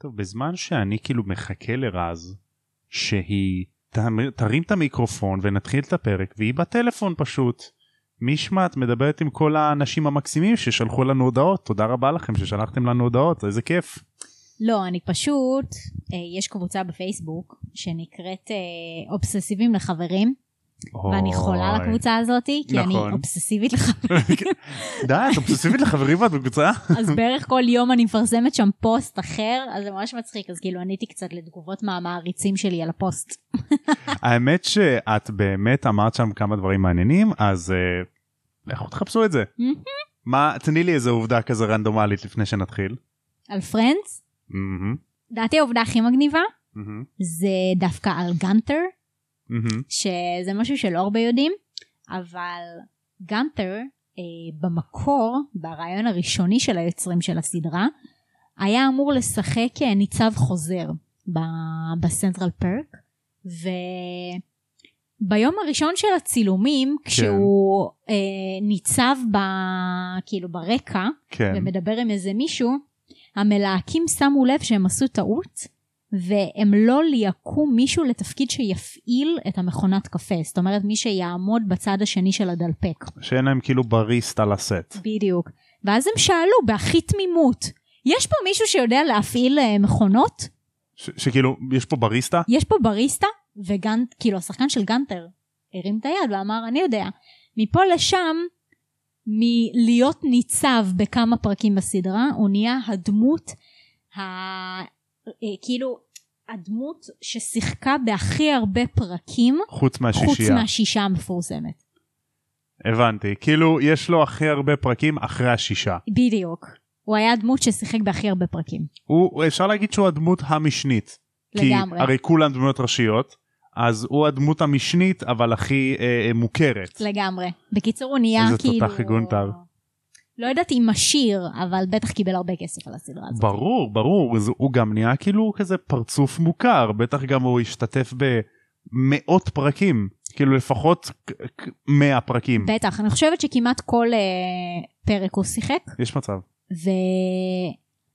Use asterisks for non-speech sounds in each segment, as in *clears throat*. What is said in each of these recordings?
טוב, בזמן שאני כאילו מחכה לרז, שהיא תרים את המיקרופון ונתחיל את הפרק, והיא בטלפון פשוט. מי ישמע, את מדברת עם כל האנשים המקסימים ששלחו לנו הודעות, תודה רבה לכם ששלחתם לנו הודעות, איזה כיף. לא, אני פשוט, אה, יש קבוצה בפייסבוק שנקראת אה, אובססיבים לחברים, ואני חולה על. הקבוצה הזאת, כי אני נכון. אובססיבית *laughs* לחברים. די, את אובססיבית לחברים ואת בקבוצה? אז בערך כל יום אני מפרסמת שם פוסט אחר, אז זה ממש מצחיק, אז כאילו עניתי קצת לתגובות מהמעריצים שלי על הפוסט. *laughs* האמת שאת באמת אמרת שם כמה דברים מעניינים, אז אה, לכו תחפשו את זה. מה, תני לי איזה עובדה כזה רנדומלית לפני שנתחיל. על Friends, דעתי העובדה הכי מגניבה זה דווקא על גנטר, מהמם. שזה משהו שלא הרבה יודעים, אבל גנטר אה, במקור, ברעיון הראשוני של היוצרים של הסדרה, היה אמור לשחק אה, ניצב חוזר בסנטרל פרק, וביום הראשון של הצילומים, כשהוא אה, ניצב ב, כאילו ברקע, כן. ומדבר עם איזה מישהו, המלהקים שמו לב שהם עשו טעות, והם לא ליהקו מישהו לתפקיד שיפעיל את המכונת קפה. זאת אומרת, מי שיעמוד בצד השני של הדלפק. שאין להם כאילו בריסט על הסט. בדיוק. ואז הם שאלו בהכי תמימות, יש פה מישהו שיודע להפעיל אה, מכונות? ש- שכאילו יש פה בריסטה? יש פה בריסטה? וגן, כאילו השחקן של גנטר הרים את היד ואמר, אני יודע. מפה לשם, מלהיות ניצב בכמה פרקים בסדרה, הוא נהיה הדמות, ה... אה, כאילו, הדמות ששיחקה בהכי הרבה פרקים, חוץ חוץ מהשישייה. מהשישה המפורסמת. הבנתי. כאילו יש לו הכי הרבה פרקים אחרי השישה. בדיוק. הוא היה הדמות ששיחק בהכי הרבה פרקים. הוא, אפשר להגיד שהוא הדמות המשנית. כי לגמרי. הרי כולם דמויות ראשיות, אז הוא הדמות המשנית אבל הכי אה, אה, מוכרת. לגמרי. בקיצור, הוא נהיה איזה כאילו... תותח גונטר. לא יודעת אם עשיר, אבל בטח קיבל הרבה כסף על הסדרה הזאת. ברור, ברור, הוא גם נהיה כאילו כזה פרצוף מוכר, בטח גם הוא השתתף במאות פרקים, כאילו לפחות כ- כ- 100 פרקים. בטח, אני חושבת שכמעט כל אה, פרק הוא שיחק, יש מצב. ו...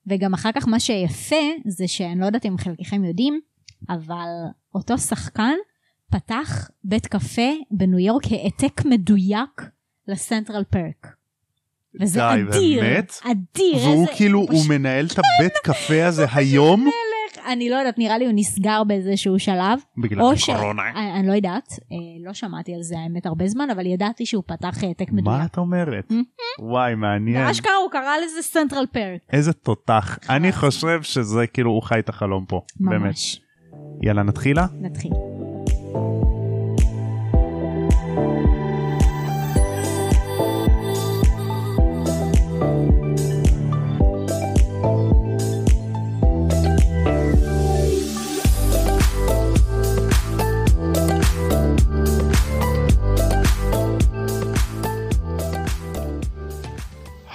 וגם אחר כך מה שיפה זה שאני לא יודעת אם חלקכם יודעים, אבל אותו שחקן פתח בית קפה בניו יורק העתק מדויק לסנטרל פרק. וזה די, אדיר, באמת? אדיר, והוא איזה- כאילו, הוא פשוט מנהל את הבית *laughs* קפה הזה היום? אני לא יודעת, נראה לי הוא נסגר באיזשהו שלב. בגלל או ש... הקורונה. אני, אני לא יודעת, אה, לא שמעתי על זה האמת הרבה זמן, אבל ידעתי שהוא פתח העתק מדויק. מה את אומרת? וואי, מעניין. אשכרה הוא קרא לזה סנטרל פרק. איזה תותח. אני חושב שזה כאילו, הוא חי את החלום פה. באמת. ממש. יאללה, נתחילה? נתחיל.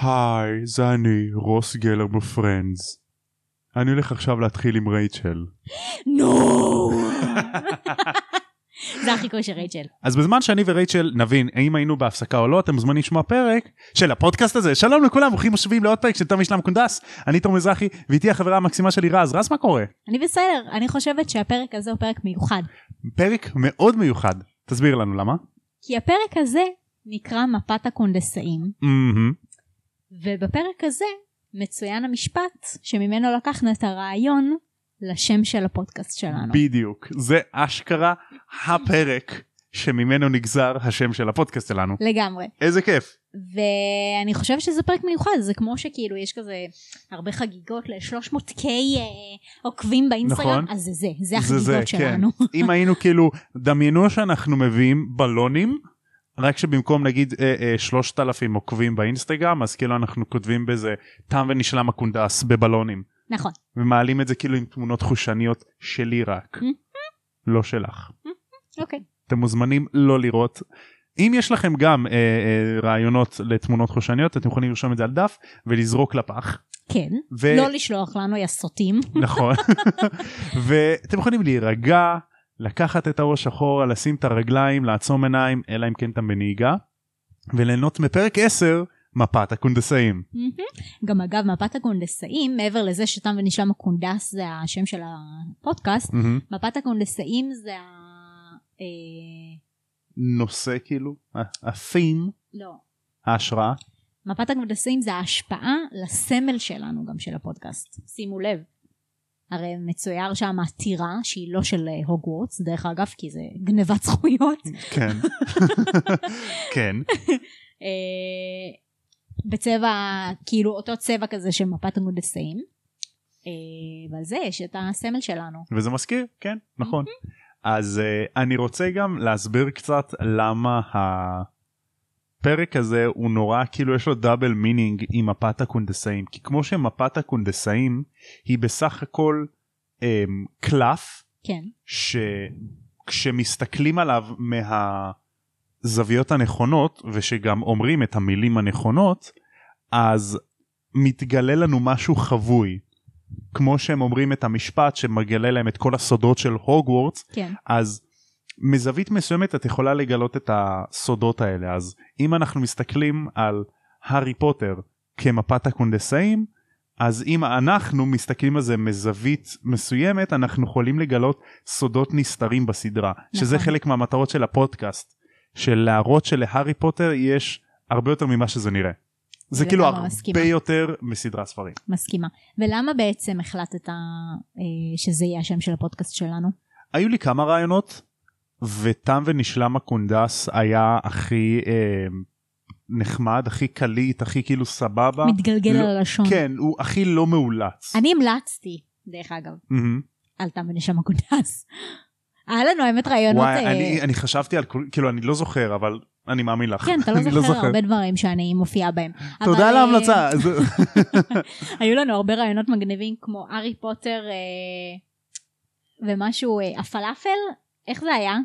היי, זה אני, רוס גלר בפרנדס. אני הולך עכשיו להתחיל עם רייצ'ל. נו! *laughs* זה החיקוי של רייצ'ל. אז בזמן שאני ורייצ'ל נבין האם היינו בהפסקה או לא, אתם מוזמנים לשמוע פרק של הפודקאסט הזה. שלום לכולם, ברוכים השבים לעוד פרק של תמי שלם קונדס. אני תום מזרחי, ואיתי החברה המקסימה שלי רז. רז, מה קורה? אני בסדר, אני חושבת שהפרק הזה הוא פרק מיוחד. פרק מאוד מיוחד. תסביר לנו למה. כי הפרק הזה נקרא מפת הקונדסאים. ובפרק הזה מצוין המשפט שממנו לקחנו את הרעיון לשם של הפודקאסט שלנו. בדיוק. זה אשכרה הפרק שממנו נגזר השם של הפודקאסט שלנו. לגמרי. איזה כיף. ואני חושבת שזה פרק מיוחד, זה כמו שכאילו יש כזה הרבה חגיגות ל-300K אה, עוקבים באינסטגרם, נכון. אז זה זה, זה זה זה, החגיגות כן. שלנו. *laughs* אם היינו כאילו, דמיינו שאנחנו מביאים בלונים, רק שבמקום נגיד אה, אה, 3,000 עוקבים באינסטגרם, אז כאילו אנחנו כותבים בזה תם ונשלם הקונדס בבלונים, נכון. ומעלים את זה כאילו עם תמונות חושניות שלי רק, לא שלך. אוקיי. אתם מוזמנים לא לראות. אם יש לכם גם אה, אה, רעיונות לתמונות חושניות, אתם יכולים לרשום את זה על דף ולזרוק לפח. כן. ו- לא לשלוח לנו, יא סוטים. *laughs* נכון. ואתם יכולים להירגע, לקחת את הראש אחורה, לשים את הרגליים, לעצום עיניים, אלא אם כן אתם בנהיגה, וליהנות מפרק 10, מפת הקונדסאים. גם אגב, מפת הקונדסאים, מעבר לזה שתם ונשלם הקונדס זה השם של הפודקאסט. מפת הקונדסאים זה ה... אה, נושא כאילו, הפים, לא. ההשראה. מפת הקונדסאים זה ההשפעה לסמל שלנו גם של הפודקאסט. שימו לב. הרי מצויר שם טירה שהיא לא של אה, הוגוורטס, דרך אגב, כי זה גנבת זכויות. כן. *laughs* *laughs* כן. אה, בצבע, כאילו אותו צבע כזה של מפת הקונדסאים. אה, ועל זה יש את הסמל שלנו. וזה מזכיר, כן, נכון. אז אה, אני רוצה גם להסביר קצת למה הפרק הזה הוא נורא כאילו יש לו double meaning עם מפת הקונדסאים כי כמו שמפת הקונדסאים היא בסך הכל um, קלף כן. שכשמסתכלים עליו מהזוויות הנכונות ושגם אומרים את המילים הנכונות אז מתגלה לנו משהו חבוי. כמו שהם אומרים את המשפט שמגלה להם את כל הסודות של הוגוורטס כן. אז מזווית מסוימת את יכולה לגלות את הסודות האלה אז אם אנחנו מסתכלים על הארי פוטר כמפת הקונדסאים אז אם אנחנו מסתכלים על זה מזווית מסוימת אנחנו יכולים לגלות סודות נסתרים בסדרה נכון. שזה. חלק מהמטרות של הפודקאסט של להראות שלהארי פוטר יש הרבה יותר ממה שזה נראה. זה כאילו לגמרי הרבה מסכימה. יותר מסדרת ספרים. מסכימה. ולמה בעצם החלטת אה, שזה יהיה השם של הפודקאסט שלנו? היו לי כמה רעיונות ותם ונשלם הקונדס היה הכי אה, נחמד הכי קליט הכי כאילו סבבה מתגלגל לא- על הלשון. כן הוא הכי לא מאולץ. אני המלצתי, דרך אגב, מהמם. על תם ונשלם הקונדס. היה לנו האמת רעיונות... וואי אה, אני אני חשבתי על כל- כאילו אני לא זוכר אבל אני מאמין לך. כן, אתה לא אני זוכר הרבה דברים שאני מופיעה בהם. תודה על אה, ההמלצה. *laughs* היו לנו הרבה רעיונות מגניבים כמו ארי פוטר אה, ומשהו, אה, הפלאפל? איך זה היה?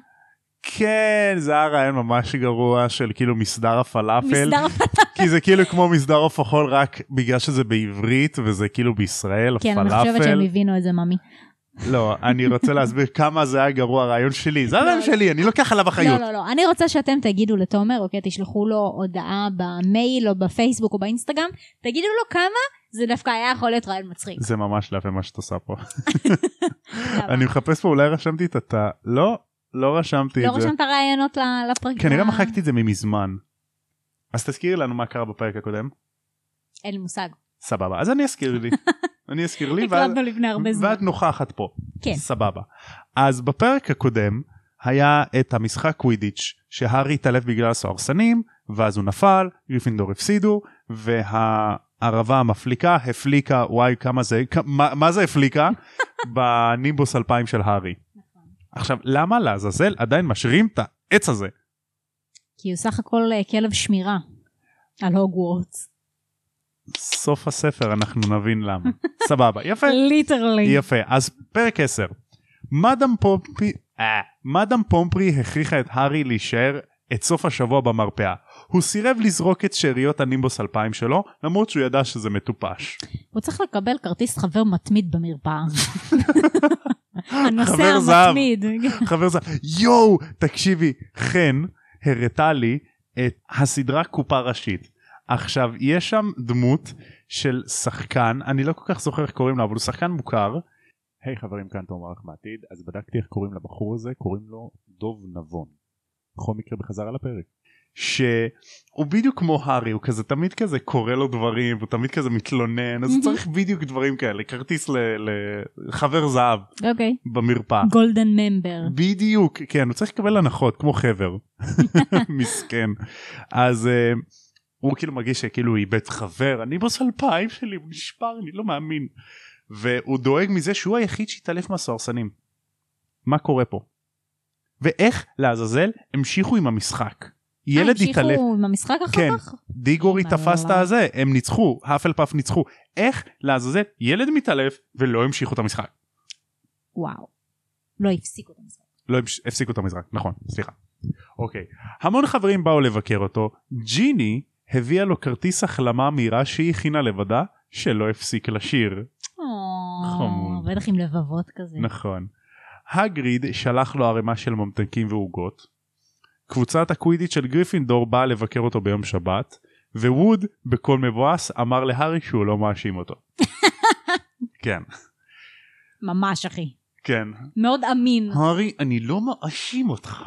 כן זה היה רעיון ממש גרוע של כאילו מסדר הפלאפל מסדר הפלאפל. כי זה כאילו כמו מסדר עוף החול רק בגלל שזה בעברית וזה כאילו בישראל כן, אני חושבת שהם. הבינו את זה, ממי. לא אני רוצה להסביר כמה זה היה גרוע הרעיון שלי זה הרעיון לא, שלי אני לוקח עליו אחריות. לא, לא, לא. אני רוצה שאתם תגידו לתומר, אוקיי, תשלחו לו הודעה במייל או בפייסבוק או באינסטגרם, תגידו לו כמה, זה דווקא היה יכול להיות רעיון מצחיק. זה ממש לא יפה מה שאת עושה פה. *laughs* אני מחפש פה אולי רשמתי את התא לא לא רשמתי לא את זה. רשמת רעיונות לפרק? כנראה ל- מחקתי את זה ממזמן. אז תזכירי לנו מה קרה בפרק הקודם. אין לי מושג. סבבה אז אני אזכיר לי. *laughs* אני אזכיר לי ואת- נוכחת פה. כן. סבבה. אז בפרק הקודם היה את המשחק קווידיץ' שהארי התעלף בגלל הסוהרסנים ואז הוא נפל גריפינדור הפסידו והערבה המפליקה הפליקה וואי כמה זה כ- מה, מה זה הפליקה *laughs* בנימבוס 2000 של הארי. עכשיו למה לעזאזל עדיין משאירים את העץ הזה כי הוא סך הכל אה, כלב שמירה על הוגוורטס. סוף הספר אנחנו נבין למה *laughs* סבבה יפה literally. יפה אז פרק 10 מאדם פומפרי אה, מאדם פומפרי הכריחה את הארי להישאר את סוף השבוע במרפאה הוא סירב לזרוק את שאריות הנימבוס 2000 שלו למרות שהוא ידע שזה מטופש. הוא צריך לקבל כרטיס חבר מתמיד במרפאה. *laughs* חבר זהב. המתמיד. חבר זה יואו תקשיבי חן הראתה לי את הסדרה קופה ראשית. עכשיו יש שם דמות של שחקן אני לא כל כך זוכר איך קוראים לו אבל הוא שחקן מוכר. היי חברים כאן תומר רק מעתיד אז בדקתי איך קוראים לבחור הזה קוראים לו דוב נבון. בכל מקרה בחזרה לפרק. שהוא בדיוק כמו הארי הוא כזה תמיד כזה קורא לו דברים הוא תמיד כזה מתלונן אז הוא צריך בדיוק דברים כאלה כרטיס לחבר זהב אוקיי. במרפאה. golden member. בדיוק כן הוא צריך לקבל הנחות כמו חבר *laughs* מסכן אז אה, הוא כאילו מרגיש שכאילו הוא איבד חבר הנימבוס אלפיים שלי הוא נשבר אני לא מאמין והוא דואג מזה שהוא היחיד שהתעלף מהסוהרסנים. מה קורה פה? ואיך לעזאזל המשיכו עם המשחק. ילד אה, התעלף המשיכו עם המשחק אחר כן. כך? דיגורי מה, לא, תפס את. הזה הם ניצחו האפלפאף ניצחו איך לעזאזל ילד מתעלף ולא המשיכו את המשחק. וואו. לא הפסיקו את המשחק. לא הפסיקו את המשחק נכון סליחה. אוקיי המון חברים באו לבקר אותו ג'יני הביאה לו כרטיס החלמה מהירה שהיא הכינה לבדה שלא הפסיק לשיר חמוד. בטח עם לבבות כזה. נכון. הגריד שלח לו ערימה של ממתקים ועוגות. קבוצת הקווידיץ' של גריפינדור באה לבקר אותו ביום שבת וווד בקול מבואס אמר להארי שהוא לא מאשים אותו. *laughs* כן, ממש אחי. כן. מאוד אמין. הארי, אני לא מאשים אותך.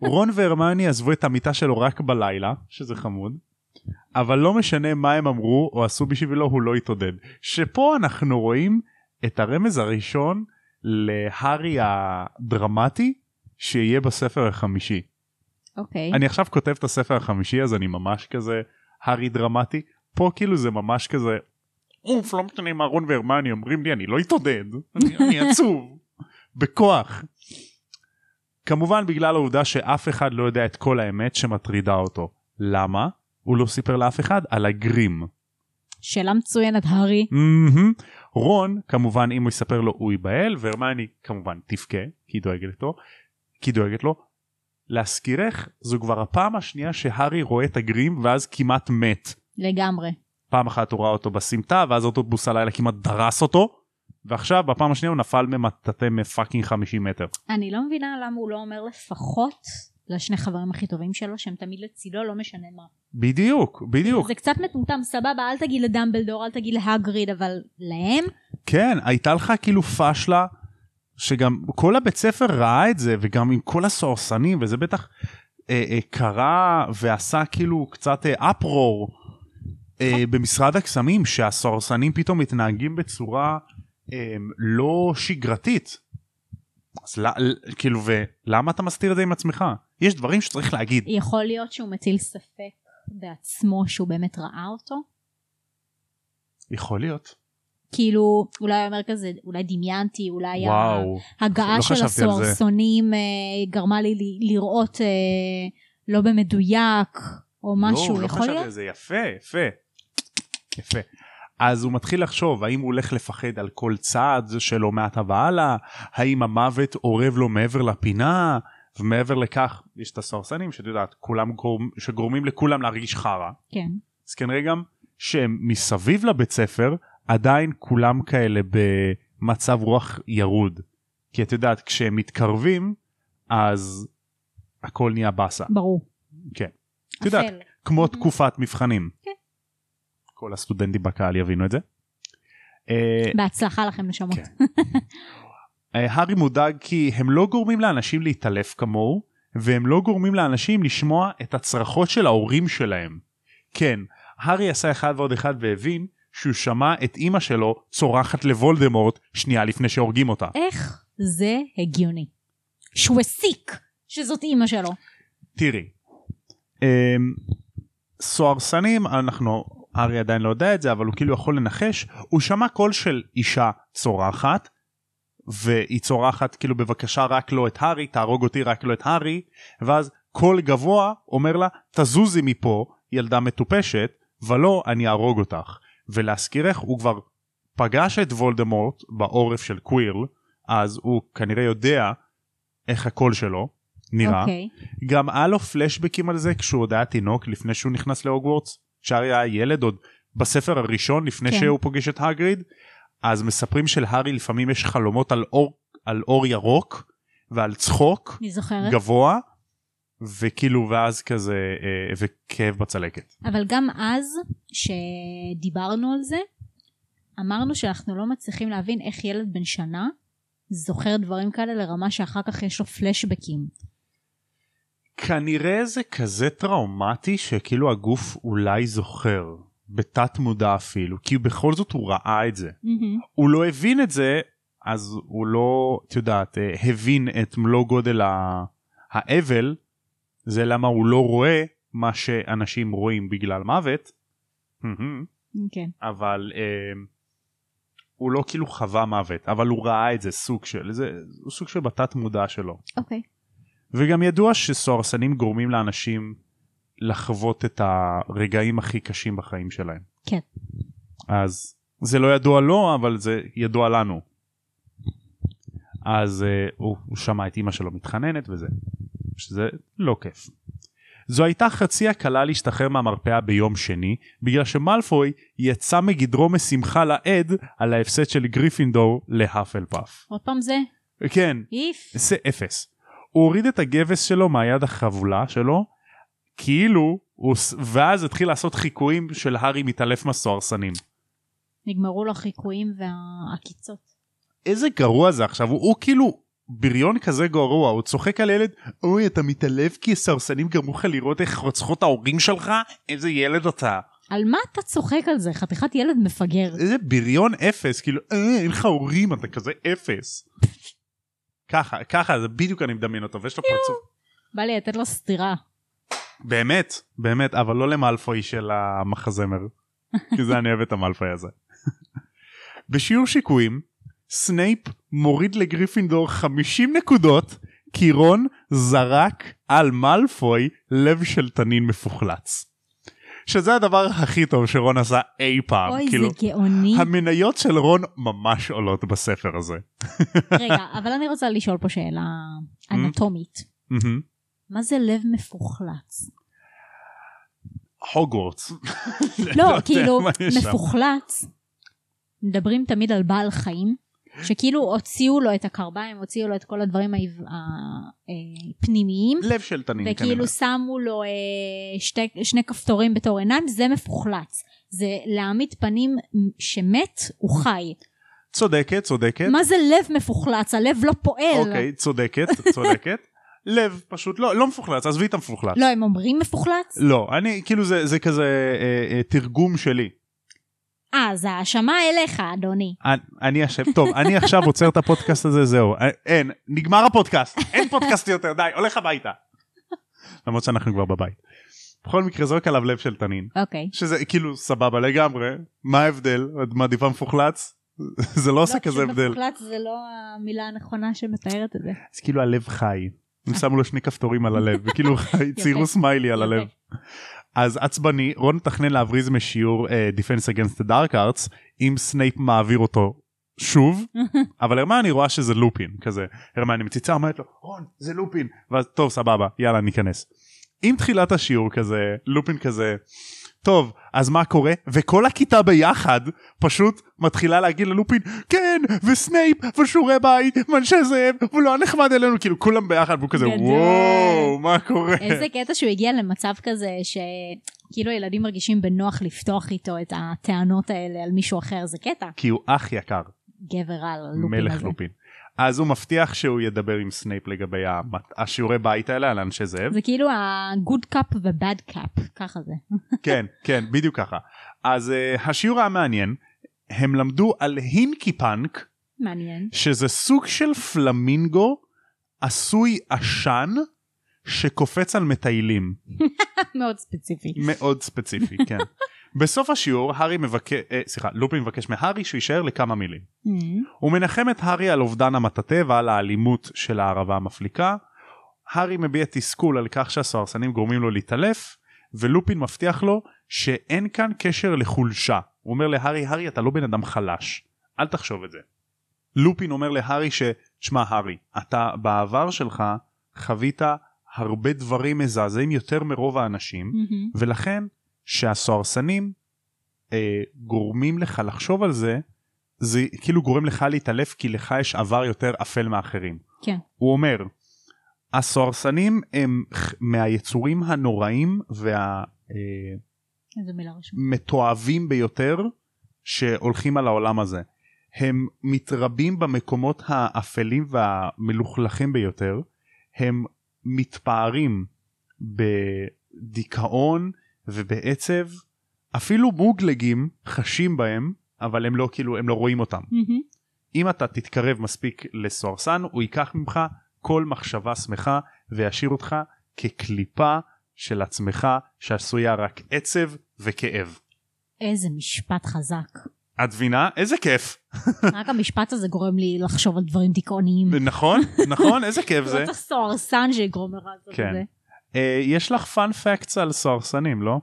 רון והרמני עזבו את המיטה שלו רק בלילה, שזה חמוד, אבל לא משנה מה הם אמרו או עשו בשבילו, הוא לא התעודד. שפה אנחנו רואים את הרמז הראשון להארי הדרמטי שיהיה בספר החמישי. אוקיי. אני עכשיו כותב את הספר החמישי אז אני ממש כזה הארי דרמטי. פה כאילו זה ממש כזה אוף לא משנה מה רון והרמני אומרים לי אני לא אתעודד אני, אני עצוב *laughs* בכוח. כמובן בגלל העובדה שאף אחד לא יודע את כל האמת שמטרידה אותו. למה? הוא לא סיפר לאף אחד על הגרים. שאלה מצוינת, הארי. מהמם. רון כמובן אם הוא יספר לו הוא ייבהל והרמני כמובן תבכה כי היא דואגת לו כי היא דואגת לו. להזכירך זו כבר הפעם השנייה שהארי רואה את הגרים ואז כמעט מת. לגמרי. פעם אחת הוא ראה אותו בסמטה ואז אוטובוס הלילה כמעט דרס אותו ועכשיו בפעם השנייה הוא נפל ממטאטא מפאקינג 50 מטר. אני לא מבינה למה הוא לא אומר לפחות לשני חברים הכי טובים שלו שהם תמיד לצידו לא משנה מה. בדיוק בדיוק זה קצת מטומטם סבבה אל תגיד לדמבלדור אל תגיד להגריד אבל להם כן הייתה לך כאילו פשלה שגם כל הבית ספר ראה את זה וגם עם כל הסוהרסנים וזה בטח אה, אה, קרה ועשה כאילו קצת אה, אפרור במשרד הקסמים שהסוהרסנים פתאום מתנהגים בצורה אה, לא שגרתית. אז לא, כאילו ולמה אתה מסתיר את זה עם עצמך? יש דברים שצריך להגיד. יכול להיות שהוא מטיל ספק בעצמו שהוא באמת ראה אותו יכול להיות. כאילו אולי הוא אומר כזה אולי דמיינתי אולי וואו. ההגעה לא של חשבתי. הסוהרסונים אה, גרמה לי לראות אה, לא במדויק או משהו לא, יכול לא חשבתי להיות על זה, יפה, יפה. יפה. אז הוא מתחיל לחשוב האם הוא הולך לפחד על כל צעד שלו מעתה והלאה, האם המוות אורב לו מעבר לפינה, ומעבר לכך יש את הסוהרסנים שאת יודעת, כולם גורם, שגורמים לכולם להרגיש חרא. כן אז כנראה גם שהם מסביב לבית ספר עדיין כולם כאלה במצב רוח ירוד. כי את יודעת כשהם מתקרבים אז הכל נהיה באסה. ברור. כן. את יודעת. כמו Mhm. תקופת מבחנים. כן. כל הסטודנטים בקהל יבינו את זה. אה, בהצלחה לכם נשמות. כן. אה, הארי מודאג כי הם לא גורמים לאנשים להתעלף כמוהו והם לא גורמים לאנשים לשמוע את הצרחות של ההורים שלהם. כן, הארי עשה אחד ועוד אחד והבין שהוא שמע את אימא שלו צורחת לוולדמורט שנייה לפני שהורגים אותה. איך זה הגיוני? שהוא הסיק שזאת אימא שלו. תראי, אמ, סוהרסנים אנחנו הארי עדיין לא יודע את זה אבל הוא כאילו יכול לנחש הוא שמע קול של אישה צורחת והיא צורחת כאילו בבקשה רק לא את הארי תהרוג אותי רק לא את הארי ואז קול גבוה אומר לה תזוזי מפה ילדה מטופשת ולא אני אהרוג אותך ולהזכירך הוא כבר פגש את וולדמורט בעורף של קווירל אז הוא כנראה יודע איך הקול שלו נראה. אוקיי. גם היה לו פלשבקים על זה כשהוא עוד היה תינוק לפני שהוא נכנס להוגוורטס שהארי היה ילד עוד בספר הראשון לפני כן. שהוא פוגש את הגריד אז מספרים שלהארי לפעמים יש חלומות על אור על אור ירוק ועל צחוק. גבוה וכאילו ואז כזה אה, וכאב בצלקת אבל גם אז שדיברנו על זה אמרנו שאנחנו לא מצליחים להבין איך ילד בן שנה זוכר דברים כאלה לרמה שאחר כך יש לו פלשבקים. כנראה זה כזה טראומטי שכאילו הגוף אולי זוכר בתת מודע אפילו כי בכל זאת הוא ראה את זה מהמם. הוא לא הבין את זה אז הוא לא את יודעת אה, הבין את מלוא גודל ה- האבל זה למה הוא לא רואה מה שאנשים רואים בגלל מוות. כן. אבל אה, הוא לא כאילו חווה מוות אבל הוא ראה את זה סוג של זה סוג של בתת מודע שלו אוקיי. וגם ידוע שסוהרסנים גורמים לאנשים לחוות את הרגעים הכי קשים בחיים שלהם. כן. אז זה לא ידוע לו אבל זה ידוע לנו. אז uh, הוא, הוא שמע את אמא שלו מתחננת וזה שזה לא כיף. זו הייתה חצי הקלה להשתחרר מהמרפאה ביום שני בגלל שמלפוי יצא מגדרו משמחה לעד על ההפסד של גריפינדור להאפלפאף. עוד פעם זה? כן, איף. זה אפס. הוא הוריד את הגבס שלו מהיד החבולה שלו, כאילו הוא ואז התחיל לעשות חיקויים של הארי מתעלף מהסוהרסנים. נגמרו לו החיקויים והעקיצות. איזה גרוע זה עכשיו, הוא, הוא כאילו בריון כזה גרוע, הוא צוחק על ילד, אוי אתה מתעלף כי הסרסנים גרמו לך לראות איך רוצחות ההורים שלך? איזה ילד אתה. על מה אתה צוחק על זה? חתיכת ילד מפגר. איזה בריון אפס, כאילו אה, אין לך הורים אתה כזה אפס. ככה, ככה, זה בדיוק אני מדמיין אותו, ויש לו פרצוף. בא לי לתת לו סטירה. באמת, באמת, אבל לא למאלפוי של המחזמר. *laughs* כי זה אני אוהב את המאלפוי הזה. בשיעור שיקויים, סנייפ מוריד לגריפינדור 50 נקודות, כי רון זרק על מאלפוי לב של תנין מפוחלץ. שזה הדבר הכי טוב שרון עשה אי פעם. אוי, כאילו, זה גאוני. המניות של רון ממש עולות בספר הזה. רגע, אבל אני רוצה לשאול פה שאלה אנטומית. מהמם. מה זה לב מפוחלץ? הוגוורטס. לא, *laughs* יודע כאילו. מפוחלץ, מדברים תמיד על בעל חיים, שכאילו הוציאו לו את הקרביים, הוציאו לו את כל הדברים הפנימיים, לב של תנין כנראה. וכאילו שמו לו אה, שתי, שני כפתורים בתור עיניים, זה מפוחלץ. זה להעמיד פנים שמת הוא חי. צודקת, צודקת. מה זה לב מפוחלץ? הלב לא פועל. אוקיי, צודקת, צודקת. *laughs* לב, פשוט לא, לא מפוחלץ, עזבי את המפוחלץ. לא, הם אומרים מפוחלץ? לא, אני, כאילו זה, זה כזה אה, אה, תרגום שלי. אה, אז האשמה אליך, אדוני. אני- אשם, טוב, אני עכשיו עוצר את הפודקאסט הזה, זהו. אה, אין, נגמר הפודקאסט, אין פודקאסט יותר, די, הולך הביתה. למרות שאנחנו כבר בבית. בכל מקרה זורק עליו לב של תנין, אוקיי. שזה כאילו סבבה לגמרי, מה ההבדל? את מעדיפה מפוחלץ? זה לא עושה כזה הבדל. מפוחלץ זה לא המילה הנכונה שמתארת את זה. אז כאילו הלב חי. הם שמו לו שני כפתורים על הלב, וכאילו *laughs* ציירו סמיילי על הלב. אז עצבני, רון מתכנן להבריז משיעור אה, Defense Against the Dark Arts, אם סנייפ מעביר אותו שוב, *laughs* אבל הרמיוני רואה שזה לופין, כזה, הרמיוני מציצה, אומרת לו, רון, זה לופין, ואז טוב, סבבה, יאללה, ניכנס. עם תחילת השיעור כזה, לופין כזה, טוב, אז מה קורה? וכל הכיתה ביחד פשוט מתחילה להגיד ללופין, כן, וסנייפ, ושיעורי בית, ואנשי זאב, הוא לא נחמד אלינו, כאילו כולם ביחד, והוא כזה, גדול. וואו, מה קורה? איזה קטע שהוא הגיע למצב כזה שכאילו ילדים מרגישים בנוח לפתוח איתו את הטענות האלה על מישהו אחר, זה קטע. כי הוא אח יקר. גבר על לופין מלך הזה. לופין. אז הוא מבטיח שהוא ידבר עם סנייפ לגבי השיעורי בית האלה על אנשי זאב. זה כאילו ה-good cop ו-bad cop, ככה זה. *laughs* כן, כן, בדיוק ככה. אז uh, השיעור היה מעניין. הם למדו על הינקי פאנק, מעניין. שזה סוג של פלמינגו עשוי עשן שקופץ על מטיילים. *laughs* מאוד ספציפי. מאוד ספציפי, כן. *laughs* בסוף השיעור הארי מבקש, סליחה, לופין מבקש מהארי שהוא יישאר לכמה מילים. Mm. הוא מנחם את הארי על אובדן המטאטא ועל האלימות של הערבה המפליקה. הארי מביע תסכול על כך שהסוהרסנים גורמים לו להתעלף, ולופין מבטיח לו שאין כאן קשר לחולשה. הוא אומר להארי, הארי אתה לא בן אדם חלש, אל תחשוב את זה. לופין אומר להארי ש... תשמע הארי, אתה בעבר שלך חווית הרבה דברים מזעזעים יותר מרוב האנשים, מהמם. ולכן שהסוהרסנים אה, גורמים לך לחשוב על זה, זה כאילו גורם לך להתעלף כי לך יש עבר יותר אפל מאחרים. כן. הוא אומר, הסוהרסנים הם מהיצורים הנוראים מילה רשמה. והמתועבים ביותר שהולכים על העולם הזה. הם מתרבים במקומות האפלים והמלוכלכים ביותר, הם מתפארים בדיכאון ובעצב, אפילו מוגלגים חשים בהם, אבל הם לא כאילו, הם לא רואים אותם. מהמם. אם אתה תתקרב מספיק לסוהרסן, הוא ייקח ממך כל מחשבה שמחה וישאיר אותך כקליפה של עצמך שעשויה רק עצב וכאב. איזה משפט חזק. את מבינה? איזה כיף. *laughs* רק המשפט הזה גורם לי לחשוב על דברים דיכאוניים. נכון? נכון? איזה כיף זה. *laughs* לא צריך סוהרסן שיגרום כן. את זה. אה, יש לך פאנ פקטס על סוהרסנים, לא?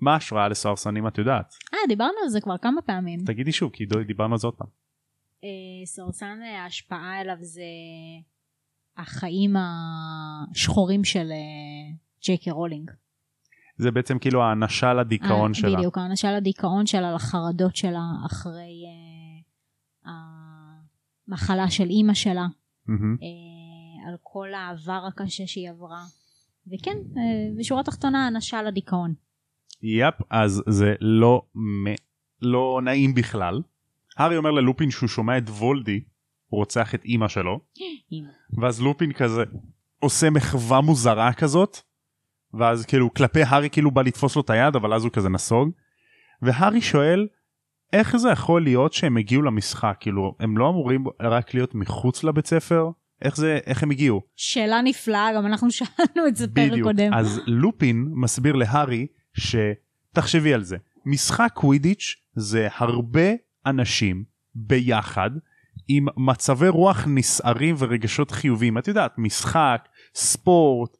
מה ההשראה לסוהרסנים את יודעת? אה, דיברנו על זה כבר כמה פעמים. תגידי שוב, כי דיברנו על זה עוד פעם. אה, סוהרסן, אה, ההשפעה אליו זה החיים השחורים של אה, ג'ייקי רולינג. זה בעצם כאילו האנשה לדיכאון אה, שלה. בדיוק, האנשה לדיכאון שלה, לחרדות שלה אחרי אה, המחלה של אימא שלה, מהמם. אה, על כל העבר הקשה שהיא עברה. וכן, אה, בשורה התחתונה אנשה לדיכאון. יפ, אז זה לא, מ... לא נעים בכלל. הארי אומר ללופין שהוא שומע את וולדי רוצח את אימא שלו. *gasps* ואז לופין כזה עושה מחווה מוזרה כזאת, ואז כאילו כלפי הארי כאילו בא לתפוס לו את היד, אבל אז הוא כזה נסוג. והארי שואל, איך זה יכול להיות שהם הגיעו למשחק? כאילו, הם לא אמורים רק להיות מחוץ לבית ספר? איך זה, איך הם הגיעו? שאלה נפלאה, גם אנחנו שאלנו את זה פרק בדיוק. קודם. אז לופין מסביר להארי שתחשבי על זה, משחק קווידיץ' זה הרבה אנשים ביחד עם מצבי רוח נסערים ורגשות חיוביים. את יודעת, משחק, ספורט,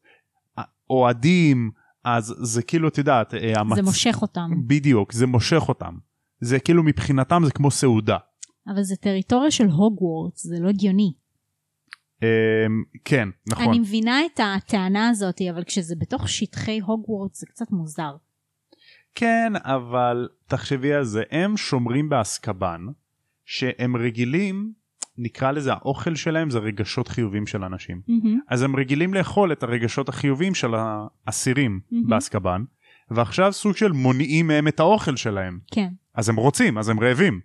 אוהדים, אז זה כאילו, את יודעת, אה, זה המצ... מושך אותם. בדיוק, זה מושך אותם. זה כאילו מבחינתם זה כמו סעודה. אבל זה טריטוריה של הוגוורטס, זה לא הגיוני. אמ, כן, נכון. אני מבינה את הטענה הזאת, אבל כשזה בתוך שטחי הוגוורטס זה קצת מוזר. כן, אבל תחשבי על זה, הם שומרים באסקבן, שהם רגילים, נקרא לזה האוכל שלהם זה רגשות חיוביים של אנשים. מהמם. אז הם רגילים לאכול את הרגשות החיוביים של האסירים מהמם. באסקבן, ועכשיו סוג של מונעים מהם את האוכל שלהם. כן. אז הם רוצים, אז הם רעבים,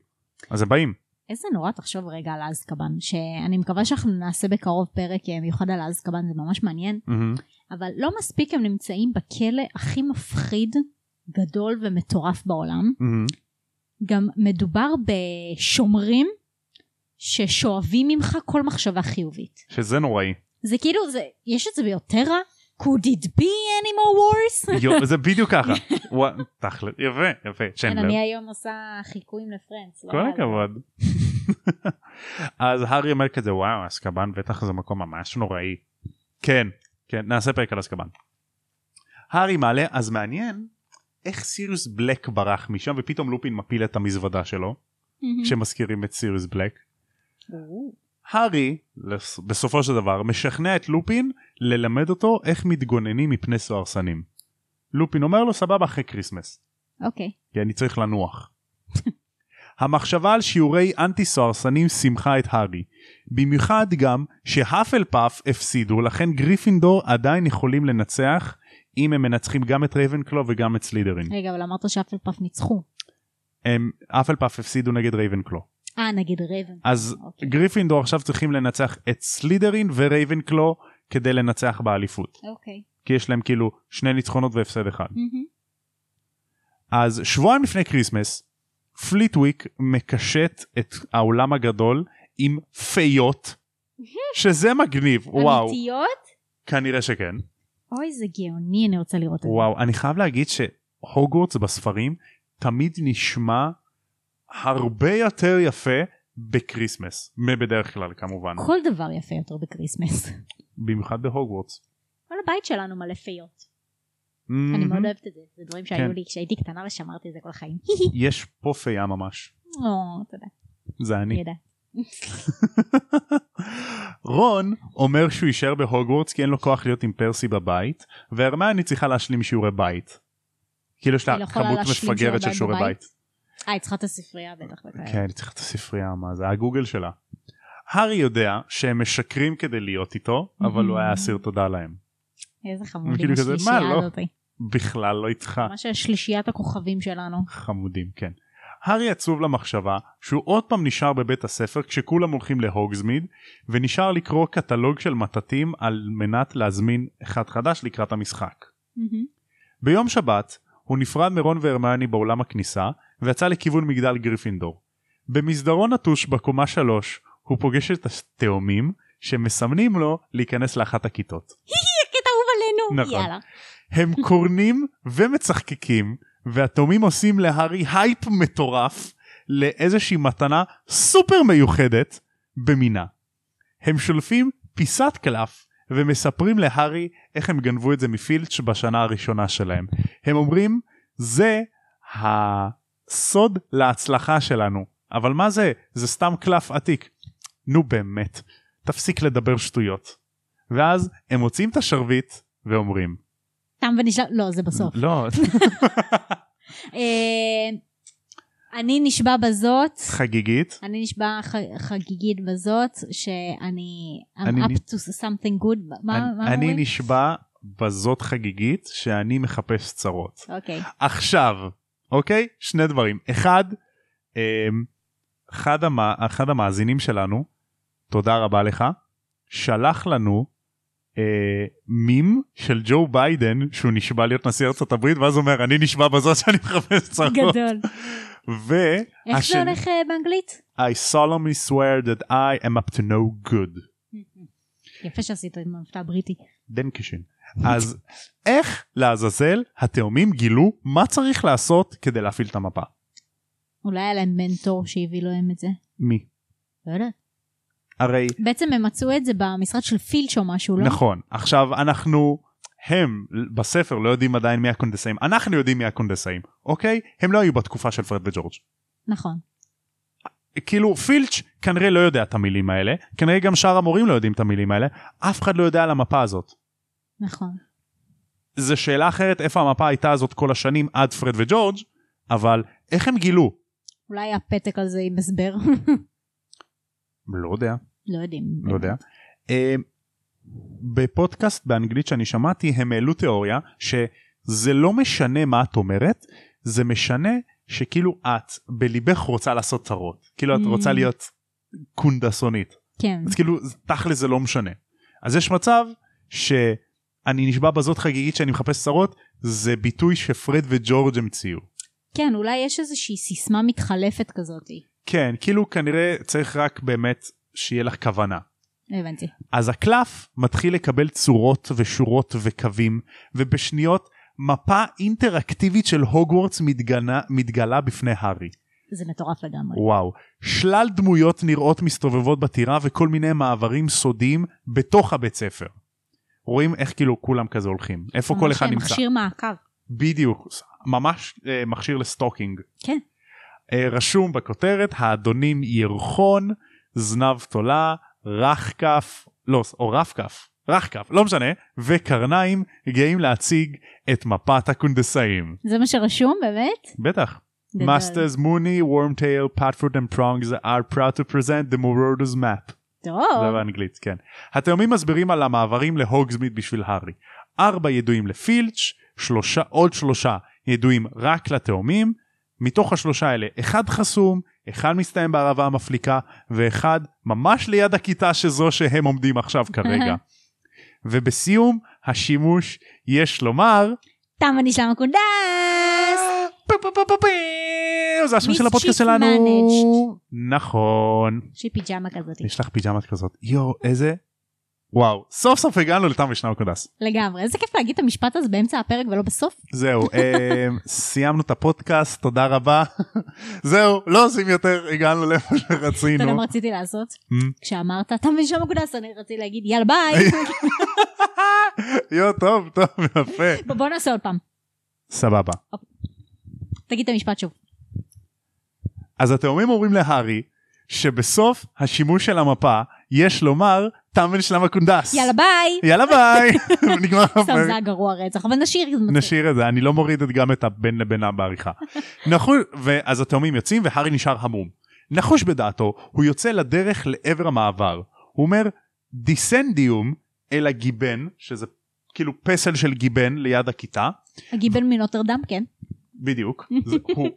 אז הם באים. איזה נורא תחשוב רגע על האזקבן, שאני מקווה שאנחנו נעשה בקרוב פרק אה, מיוחד על האזקבן, זה ממש מעניין, מהמם. אבל לא מספיק הם נמצאים בכלא הכי מפחיד, גדול ומטורף בעולם, מהמם. גם מדובר בשומרים ששואבים ממך כל מחשבה חיובית. שזה נוראי. זה כאילו, זה, יש את זה ביותר רע? Could it be any more wars? *laughs* יו, זה בדיוק *laughs* ככה. תכל'ס, יפה, יפה, כן, צ'נדלר. אני היום עושה חיקויים לפרנדס. לא כל. הכבוד. *laughs* אז הארי אומר כזה וואו אסקבן בטח זה מקום ממש נוראי. כן, כן, נעשה פרק על אסקבן. הארי מעלה אז מעניין איך סיריוס בלק ברח משם ופתאום לופין מפיל את המזוודה שלו מהמם. שמזכירים את סיריוס בלק. הארי בסופו של דבר משכנע את לופין ללמד אותו איך מתגוננים מפני סוהרסנים. לופין אומר לו סבבה אחרי כריסמס. אוקיי. כי אני צריך לנוח. המחשבה על שיעורי אנטי סוהרסנים שימחה את הארי. במיוחד גם שהאפל פאף הפסידו לכן גריפינדור עדיין יכולים לנצח אם הם מנצחים גם את רייבנקלו וגם את סלידרין. רגע, אבל אמרת שאפלפאף ניצחו. הם אפל פאף הפסידו נגד רייבנקלו. אה, נגיד רייבן. אז אוקיי. גריפינדור עכשיו צריכים לנצח את סלידרין ורייבנקלו כדי לנצח באליפות. אוקיי. כי יש להם כאילו שני ניצחונות והפסד אחד. אז שבועיים לפני כריסמס פליטוויק מקשט את האולם הגדול עם פיות שזה מגניב וואו אמיתיות? כנראה שכן אוי, זה גאוני, אני רוצה לראות את זה. וואו אני חייב להגיד שהוגוורטס בספרים תמיד נשמע הרבה יותר יפה בקריסמס בדרך כלל כמובן כל דבר יפה יותר בקריסמס. במיוחד בהוגוורטס. כל הבית שלנו מלא פיות. אני מאוד אוהבת את זה. זה דברים שהיו כן. לי כשהייתי קטנה ושמרתי את זה כל החיים. *laughs* יש פה פיה ממש או, תודה. זה אני. יודעת. *laughs* רון אומר שהוא יישאר בהוגוורטס כי אין לו כוח להיות עם פרסי בבית והרמני צריכה להשלים שיעורי בית. כאילו יש לה לא כמות מפגרת של בית שיעורי בבית? בית. אה, היא צריכה את הספרייה בטח. וכאלה. כן, היא צריכה את הספרייה, מה זה הגוגל שלה. הארי יודע שהם משקרים כדי להיות איתו אבל הוא היה אסיר תודה להם. איזה חמודים כאילו מה, השלישייה לא? הזאתי. בכלל לא איתך. ממש שלישיית הכוכבים שלנו. חמודים כן. הארי עצוב למחשבה שהוא עוד פעם נשאר בבית הספר כשכולם הולכים להוגזמיד ונשאר לקרוא קטלוג של מטאטים על מנת להזמין אחד חדש לקראת המשחק. מהמם. ביום שבת הוא נפרד מרון והרמני באולם הכניסה ויצא לכיוון מגדל גריפינדור. במסדרון נטוש בקומה שלוש הוא פוגש את התאומים שמסמנים לו להיכנס לאחת הכיתות. *laughs* קטע אהוב עלינו. נכון. יאללה. הם קורנים ומצחקקים והתאומים עושים להארי הייפ מטורף לאיזושהי מתנה סופר מיוחדת במינה. הם שולפים פיסת קלף ומספרים להארי איך הם גנבו את זה מפילץ' בשנה הראשונה שלהם. הם אומרים זה הסוד להצלחה שלנו אבל מה זה זה סתם קלף עתיק. נו באמת תפסיק לדבר שטויות. ואז הם מוצאים את השרביט ואומרים תם ונשלם. לא, זה בסוף. לא *laughs* אה, אני נשבע בזאת. חגיגית אני נשבע ח- חגיגית בזאת שאני I'm אני up to something good. מה אני- מה אני? נשבע בזאת חגיגית שאני מחפש צרות. אוקיי. עכשיו, אוקיי? שני דברים. אחד, אמ, אחד, המ... אחד המאזינים שלנו, תודה רבה לך, שלח לנו אה, מים של ג'ו ביידן שהוא נשבע להיות נשיא ארצות הברית ואז הוא אומר אני נשבע בזאת שאני מחפש צרות. גדול. ו... איך זה הולך אה, באנגלית? I solemnly swear that I am up to no good. יפה שעשית עם המבטא הבריטי. Danke schön. אז איך לעזאזל התאומים גילו מה צריך לעשות כדי להפעיל את המפה? אולי היה להם מנטור שהביא להם את זה. מי? לא יודעת. הרי בעצם הם מצאו את זה במשרד של פילץ' או משהו, לא? נכון עכשיו אנחנו הם בספר לא יודעים עדיין מי הקונדסאים אנחנו יודעים מי הקונדסאים אוקיי הם לא היו בתקופה של פרד וג'ורג' נכון. כאילו פילץ' כנראה לא יודע את המילים האלה כנראה גם שאר המורים לא יודעים את המילים האלה אף אחד לא יודע על המפה הזאת. נכון. זו שאלה אחרת איפה המפה הייתה הזאת כל השנים עד פרד וג'ורג' אבל איך הם גילו? אולי היה פתק על זה עם הסבר. לא יודע. לא יודעים. לא יודע. אה, בפודקאסט באנגלית שאני שמעתי הם העלו תיאוריה שזה לא משנה מה את אומרת זה משנה שכאילו את בליבך רוצה לעשות צרות כאילו את Mm. רוצה להיות קונדסונית כן. אז כאילו תכל'ס זה לא משנה אז יש מצב שאני נשבע בזאת חגיגית שאני מחפש צרות זה ביטוי שפרד וג'ורג' המציאו. כן, אולי יש איזושהי סיסמה מתחלפת כזאתי. כן כאילו כנראה צריך רק באמת שיהיה לך כוונה. הבנתי. אז הקלף מתחיל לקבל צורות ושורות וקווים ובשניות מפה אינטראקטיבית של הוגוורטס מתגלה, מתגלה בפני הארי. זה מטורף לגמרי. וואו. שלל דמויות נראות מסתובבות בטירה וכל מיני מעברים סודיים בתוך הבית ספר. רואים איך כאילו כולם כזה הולכים איפה כל אחד נמצא. מכשיר מעקב. בדיוק ממש אה, מכשיר לסטוקינג. כן. אה, רשום בכותרת האדונים ירחון זנב תולה רך כף לא או רף כף רך כף לא משנה וקרניים גאים להציג את מפת הקונדסאים זה מה שרשום באמת? בטח. Messrs Moony, Wormtail, Padfoot and Prongs are proud to present the Marauder's Map. טוב. זה באנגלית, כן. התאומים מסבירים על המעברים להוגזמיד בשביל הארי. ארבע ידועים לפילץ', שלושה, עוד שלושה ידועים רק לתאומים. מתוך השלושה האלה, אחד חסום, אחד מסתיים בערבה המפליקה, ואחד ממש ליד הכיתה שזו שהם עומדים עכשיו כרגע. ובסיום, השימוש, יש לומר, תם הנשלם הקונדס! פו פו, זה השם של הפודקאסט שלנו. נכון. יש לי פיג'מה כזאת. יש לך פיג'מה כזאת. יואו, איזה... וואו, סוף סוף הגענו לתם ונשלם הקונדס. לגמרי. איזה כיף להגיד את המשפט הזה באמצע הפרק ולא בסוף. זהו, אה, סיימנו את הפודקאסט, תודה רבה. זהו, לא עושים יותר, הגענו לאיפה אתה יודע שרצינו. מה רציתי לעשות? כשאמרת תם ונשלם הקונדס אני רציתי להגיד יאללה ביי. *laughs* יואו, טוב, טוב, יפה. בוא- בוא נעשה עוד פעם. סבבה. תגיד את המשפט שוב. אז התאומים אומרים להארי, שבסוף השימוש של המפה, יש לומר, תם ונשלם הקונדס. יאללה ביי. יאללה ביי. *laughs* נגמר סתם זה הפרק. היה גרוע רצח אבל נשאיר. זה מצחיק. נשאיר את זה, אני לא מוריד את גם את הביי לבינה בעריכה. *laughs* נחוש, ואז התאומים יוצאים והארי נשאר המום. נחוש בדעתו, הוא יוצא לדרך לעבר המעבר. הוא אומר, דיסנדיום אל הגיבן, שזה כאילו פסל של גיבן ליד הכיתה, הגיבן מנוטרדם כן. בדיוק, זה הוא.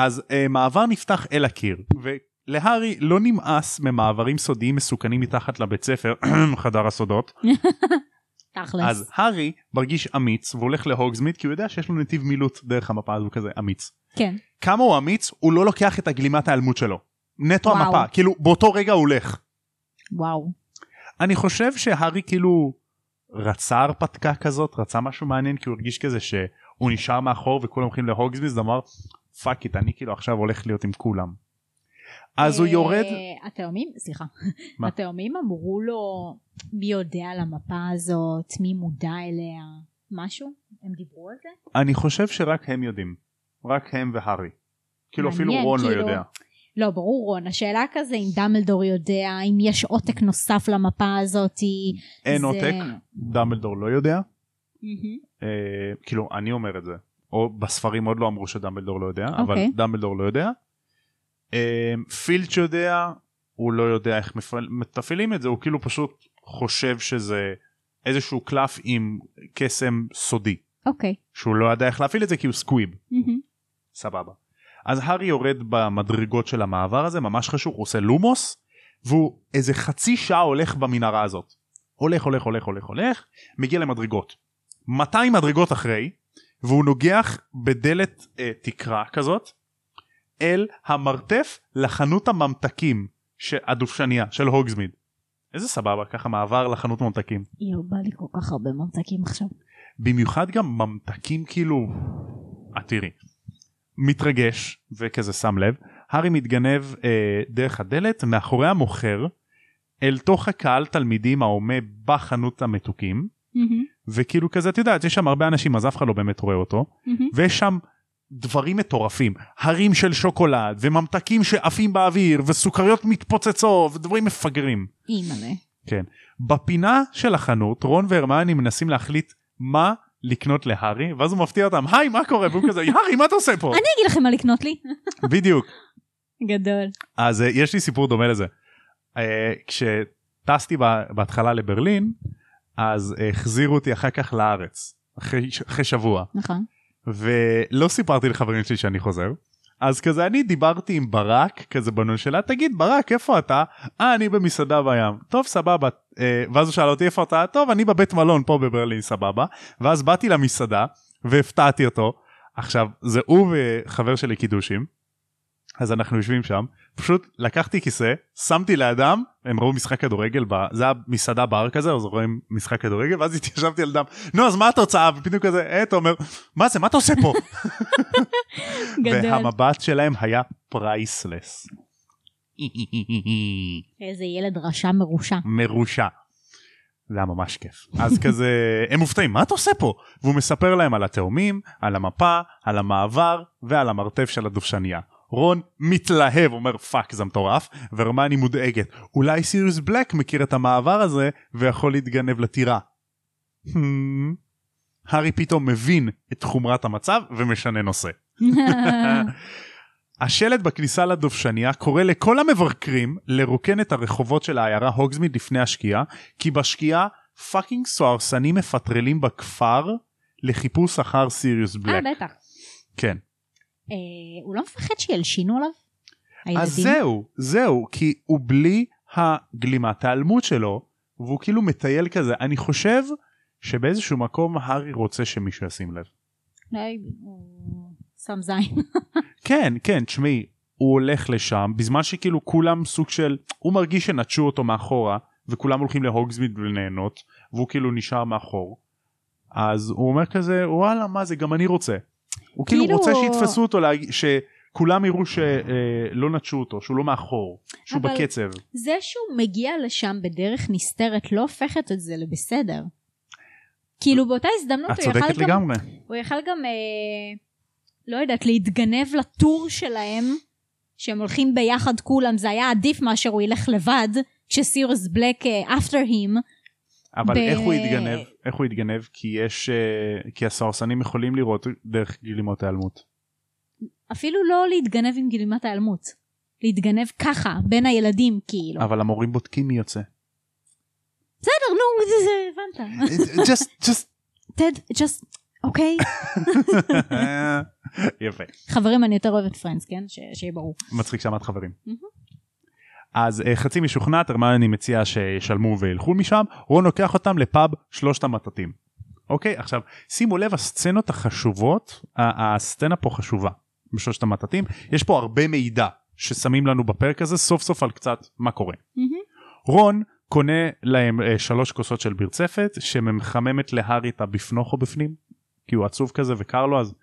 אז uh, מעבר נפתח אל הקיר, ולהארי לא נמאס ממעברים סודיים מסוכנים מתחת לבית ספר, *clears throat* חדר הסודות, *laughs* תכלס. אז הארי מרגיש אמיץ והולך להוגזמית כי הוא יודע שיש לו נתיב מילוט דרך המפה הזו כזה אמיץ. כן. כמה הוא אמיץ הוא לא לוקח את הגלימת ההיעלמות שלו. נטו וואו. המפה כאילו באותו רגע הוא הולך. וואו. אני חושב שהארי כאילו רצה הרפתקה כזאת רצה משהו מעניין כי הוא הרגיש כזה שהוא נשאר מאחור וכולם הולכים להוגזמיז אמר fuck it אני כאילו עכשיו הולך להיות עם כולם. אז הוא אה, יורד התאומים סליחה. התאומים אמרו לו מי יודע על המפה הזאת מי מודע אליה משהו הם דיברו על זה. אני חושב שרק הם יודעים רק הם והארי. כאילו אפילו רון לא כאילו, יודע. לא ברור רון השאלה כזה אם דמבלדור יודע אם יש עותק נוסף למפה הזאת. אין עותק דמבלדור לא יודע. אה, כאילו אני אומר את זה או בספרים עוד לא אמרו שדמבלדור לא יודע אבל אוקיי. דמבלדור לא יודע. אה, פילץ' יודע הוא לא יודע איך מפעל- מתפעלים את זה הוא כאילו פשוט חושב שזה איזשהו קלף עם קסם סודי אוקיי. שהוא לא יודע איך להפעיל את זה כי הוא סקוויב מהמם. סבבה. אז הארי יורד במדרגות של המעבר הזה ממש חשוב הוא עושה לומוס והוא איזה חצי שעה הולך במנהרה הזאת. הולך הולך הולך הולך הולך מגיע למדרגות. 200 מדרגות אחרי והוא נוגח בדלת אה, תקרה כזאת אל המרתף לחנות הממתקים ש- הדובשניה של הוגזמיד. איזה סבבה ככה מעבר לחנות ממתקים. יואו, בא לי כל כך הרבה ממתקים עכשיו. במיוחד גם ממתקים כאילו את תראי מתרגש וכזה שם לב הארי מתגנב אה, דרך הדלת מאחורי המוכר אל תוך הקהל תלמידים העומד בחנות המתוקים מהמם, וכאילו כזה את יודעת יש שם הרבה אנשים אז אף אחד לא באמת רואה אותו מהמם. ויש שם דברים מטורפים הרים של שוקולד וממתקים שעפים באוויר וסוכריות מתפוצצות ודברים מפגרים. אימא'לה. כן. בפינה של החנות רון והרמני מנסים להחליט מה לקנות להארי ואז הוא מפתיע אותם היי מה קורה והוא כזה הארי מה אתה עושה פה אני אגיד לכם מה לקנות לי. *laughs* בדיוק גדול. אז uh, יש לי סיפור דומה לזה. Uh, כשטסתי בהתחלה לברלין אז החזירו אותי אחר כך לארץ אחרי, אחרי שבוע נכון. ולא סיפרתי לחברים שלי שאני חוזר. אז כזה אני דיברתי עם ברק כזה בנושלה תגיד ברק איפה אתה? אה אני במסעדה בים. טוב סבבה. אה, ואז הוא שאל אותי איפה אתה? טוב אני בבית מלון פה בברלין סבבה. ואז באתי למסעדה והפתעתי אותו. עכשיו זה הוא וחבר שלי קידושים. אז אנחנו יושבים שם פשוט לקחתי כיסא שמתי לידם הם ראו משחק כדורגל ב... זה היה מסעדה בר כזה אז רואים משחק כדורגל ואז התיישבתי על ידם נו אז מה התוצאה ופתאום כזה אה אתה אומר מה זה מה אתה עושה פה. *laughs* והמבט שלהם היה priceless. *laughs* איזה ילד רשע מרושע. מרושע. זה היה ממש כיף. אז כזה *laughs* הם מופתעים מה אתה עושה פה? והוא מספר להם על התאומים, על המפה, על המעבר ועל המרתף של הדובשניה. רון מתלהב אומר fuck זה מטורף והרמני מודאגת אולי סיריוס בלק מכיר את המעבר הזה ויכול להתגנב לטירה. Hmm. הארי פתאום מבין את חומרת המצב ומשנה נושא. *laughs* השלט בכניסה לדובשניה קורא לכל המבקרים לרוקן את הרחובות של העיירה הוגזמיד לפני השקיעה כי בשקיעה fucking סוהרסנים מפטרלים בכפר לחיפוש אחר סיריוס אה בלק. בטח. כן. אה, הוא לא מפחד שילשינו עליו? הילדים? אז זהו זהו כי הוא בלי הגלימת ההיעלמות שלו והוא כאילו מטייל כזה אני חושב שבאיזשהו מקום הארי רוצה שמישהו ישים לב. אולי הוא שם זין. *laughs* כן כן תשמעי הוא הולך לשם בזמן שכאילו כולם סוג של הוא מרגיש שנטשו אותו מאחורה וכולם הולכים להוגזמיד וליהנות והוא כאילו נשאר מאחור. אז הוא אומר כזה וואלה מה זה גם אני רוצה. הוא כאילו, כאילו- רוצה שיתפסו אותו להג... שכולם יראו שלא נטשו אותו שהוא לא מאחור שהוא אבל- בקצב. זה שהוא מגיע לשם בדרך נסתרת לא הופכת את זה לבסדר. כאילו באותה הזדמנות הוא יכל צודקת גם, לגמרי. הוא יכל גם, אה, לא יודעת, להתגנב לטור שלהם, שהם הולכים ביחד כולם, זה היה עדיף מאשר הוא ילך לבד, כשסיריוס בלק אה, after him. אבל ב- איך הוא יתגנב? איך הוא יתגנב? כי יש אה, כי הסוהרסנים יכולים לראות דרך גלימות היעלמות. אפילו לא להתגנב עם גלימת ההיעלמות. להתגנב ככה, בין הילדים כאילו. אבל המורים בודקים מי יוצא. בסדר, נו, זה, זה, הבנת. just just טד, just, אוקיי. *laughs* יפה חברים, אני יותר אוהבת פרנדס, כן? שיהיה ברור. מצחיק שאמרת חברים. אז אה, חצי משוכנעת הרמני מציע שישלמו וילכו משם רון לוקח אותם לפאב שלושת המטתים. אוקיי עכשיו שימו לב הסצנות החשובות הסצנה פה חשובה בשלושת המטתים יש פה הרבה מידע ששמים לנו בפרק הזה סוף סוף על קצת מה קורה. רון קונה להם אה, שלוש כוסות של ברצפת שמחממת להארי את הבפנוכו בפנים כי הוא עצוב כזה וקר לו אז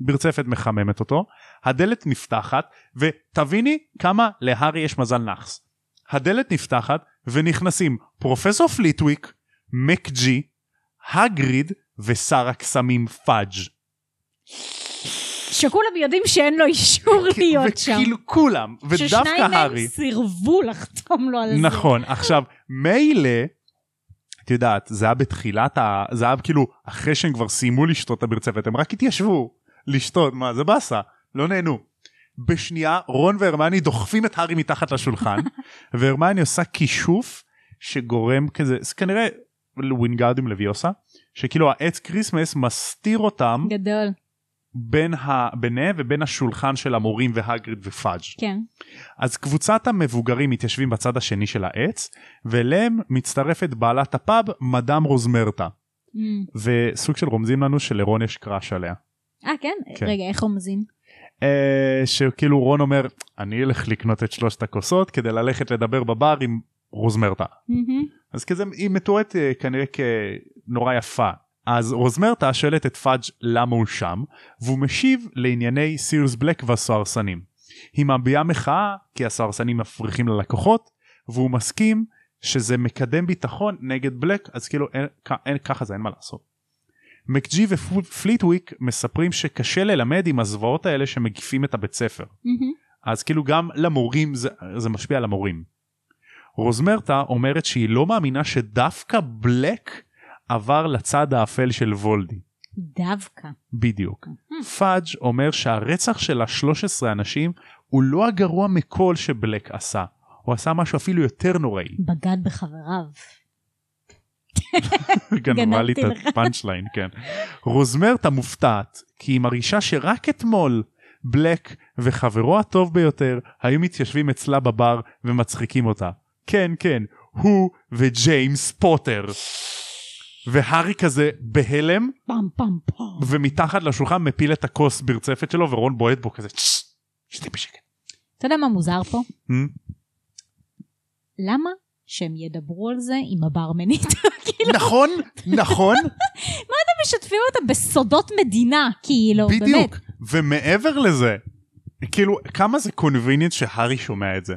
ברצפת מחממת אותו הדלת נפתחת ותביני כמה להארי יש מזל נאחס. הדלת נפתחת ונכנסים פרופסור פליטוויק, מק ג'י, הגריד ושר הקסמים פאג'. שכולם יודעים שאין לו אישור להיות שם. וכאילו כולם ודווקא ששניים מהם הארי. סירבו לחתום לו על זה. נכון עכשיו מילא את יודעת זה היה בתחילת ה... זה היה כאילו אחרי שהם כבר סיימו לשתות את הברצפת הם רק התיישבו לשתות מה זה באסה לא נהנו. בשנייה רון והרמני דוחפים את הארי מתחת לשולחן *laughs* והרמני עושה כישוף שגורם כזה זה כנראה ווינגרדיום לוויוסה שכאילו העץ Christmas מסתיר אותם גדול. בין ה... ביניהם ובין השולחן של המורים והגריד ופאג'. כן. אז קבוצת המבוגרים מתיישבים בצד השני של העץ ואליהם מצטרפת בעלת הפאב מדאם רוזמרטה Mm. וסוג של רומזים לנו שלרון יש crush עליה. אה, כן? כן. רגע, איך רומזים? אה, שכאילו רון אומר אני אלך לקנות את שלושת הכוסות כדי ללכת לדבר בבר עם רוזמרטה. מהמם. אז כזה היא מתוארת אה, כנראה כנורא יפה. אז רוזמרטה שואלת את פאג' למה הוא שם והוא משיב לענייני סיריוס בלק והסוהרסנים. היא מביעה מחאה כי הסוהרסנים מפריחים ללקוחות והוא מסכים שזה מקדם ביטחון נגד בלק אז כאילו אין, אין, ככה זה אין מה לעשות. מקגי ופליטוויק מספרים שקשה ללמד עם הזוועות האלה שמגיפים את הבית ספר. מהמם. אז כאילו גם למורים זה, זה משפיע על המורים. רוזמרטה אומרת שהיא לא מאמינה שדווקא בלק עבר לצד האפל של וולדי. דווקא. בדיוק. פאג' אומר שהרצח של ה-13 אנשים הוא לא הגרוע מכל שבלק עשה. הוא עשה משהו אפילו יותר נוראי. בגד בחבריו. *laughs* גנבה לי את. הפאנצ' ליין, כן. רוזמרטה מופתעת כי היא מרגישה שרק אתמול בלק וחברו הטוב ביותר היו מתיישבים אצלה בבר ומצחיקים אותה. כן, כן, הוא וג'יימס פוטר. והארי כזה בהלם פעם פעם פעם. ומתחת לשולחן מפיל את הכוס בירצפת שלו ורון בועט בו כזה "ששש, שתה בשקט. אתה יודע מה מוזר פה? Hmm? למה שהם ידברו על זה עם הברמנית? *laughs* כאילו, נכון, נכון, משתפים אותה בסודות מדינה, כאילו, באמת. בדיוק. ומעבר לזה, כאילו כמה זה קונביניאנט שהארי שומע את זה.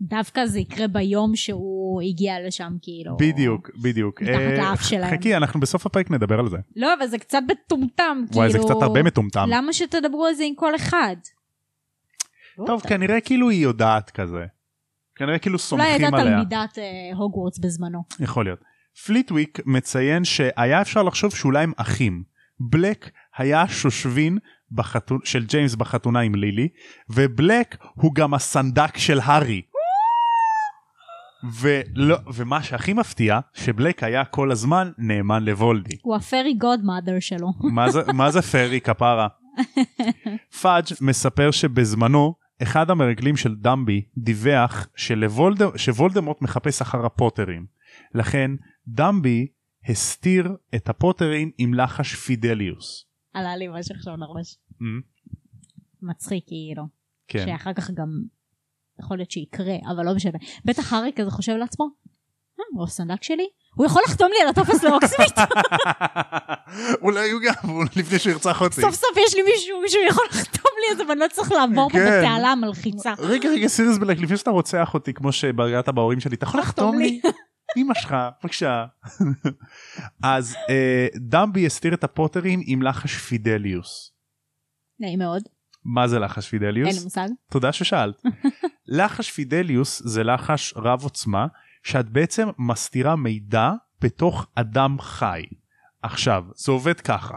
דווקא זה יקרה ביום שהוא הגיע לשם, כאילו. בדיוק, בדיוק. מתחת אה, לאף שלהם. חכי, אנחנו בסוף הפרק נדבר על זה. לא, אבל זה קצת מטומטם, כאילו. וואי, זה קצת הרבה מטומטם. למה שתדברו על זה עם כל אחד? טוב, כנראה כאילו היא יודעת כזה. כנראה כאילו אולי סומכים הייתה עליה. תלמידת אה, הוגוורטס בזמנו. יכול להיות. פליטוויק מציין שהיה אפשר לחשוב שאולי הם אחים. בלק היה שושבין בחתו... של ג'יימס בחתונה עם לילי, ובלק הוא גם הסנדק של הארי. ולא, ומה שהכי מפתיע, שבלק היה כל הזמן נאמן לוולדי. הוא ה fairy godmother שלו. מה זה, מה זה fairy כפרה? *laughs* פאג' מספר שבזמנו אחד המרגלים של דמבי דיווח שלוולד... שוולדמורט מחפש אחר הפוטרים. לכן דמבי הסתיר את הפוטרים עם לחש פידליוס. עלה לי משהו עכשיו. Mm, מצחיק, כאילו. כן. שאחר כך גם יכול להיות שיקרה, אבל לא משנה. בטח הארי כזה חושב לעצמו, "אה, הוא הסנדק שלי? הוא יכול לחתום לי על הטופס לאוקסמית? *laughs* אולי הוא גם, לפני שירצח אותי. סוף סוף יש לי מישהו, מישהו יכול לחתום לי על זה ואני לא צריך לעבור פה כן. בתעלה המלחיצה. רגע רגע סיריוס בלק לפני שאתה רוצח אותי כמו שברגעת בהורים שלי אתה יכול לחתום לי? אמא שלך בבקשה. *laughs* אז אה, דמבי הסתיר את הפוטרים עם לחש פידליוס. נעים מאוד, מה זה לחש אין לי פידליוס? מושג. תודה ששאלת. *laughs* לחש פידליוס זה לחש רב עוצמה שאת בעצם מסתירה מידע בתוך אדם חי. עכשיו זה עובד ככה.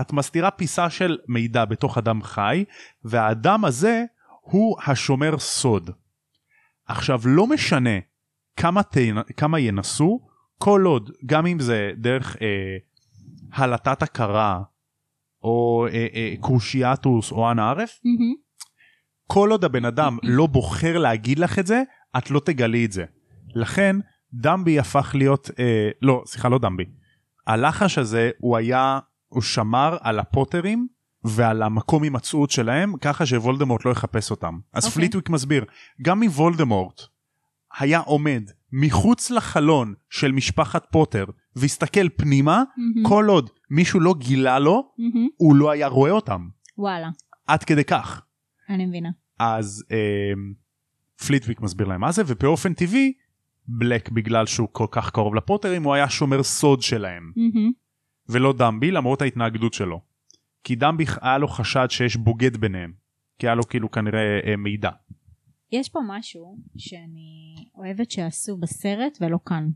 את מסתירה פיסה של מידע בתוך אדם חי והאדם הזה הוא השומר סוד. עכשיו לא משנה כמה, תנ... כמה ינסו כל עוד גם אם זה דרך אה, הלטת הכרה או אה, אה, קרושיאטוס או אנא ערף מהמם. כל עוד הבן אדם לא בוחר להגיד לך את זה, את לא תגלי את זה. לכן דמבי הפך להיות, אה, לא, סליחה, לא דמבי. הלחש הזה הוא היה, הוא שמר על הפוטרים ועל המקום הימצאות שלהם, ככה שוולדמורט לא יחפש אותם. אז אוקיי. פליטוויק מסביר, גם אם וולדמורט היה עומד מחוץ לחלון של משפחת פוטר והסתכל פנימה, מהמם. כל עוד מישהו לא גילה לו, מהמם. הוא לא היה רואה אותם. וואלה, עד כדי כך. אני מבינה. אז אה, פליטוויק מסביר להם מה זה ובאופן טבעי בלק בגלל שהוא כל כך קרוב לפוטרים הוא היה שומר סוד שלהם מהמם. ולא דמבי למרות ההתנגדות שלו. כי דמבי היה לו חשד שיש בוגד ביניהם כי היה לו כאילו כנראה אה, מידע. יש פה משהו שאני אוהבת שעשו בסרט ולא כאן.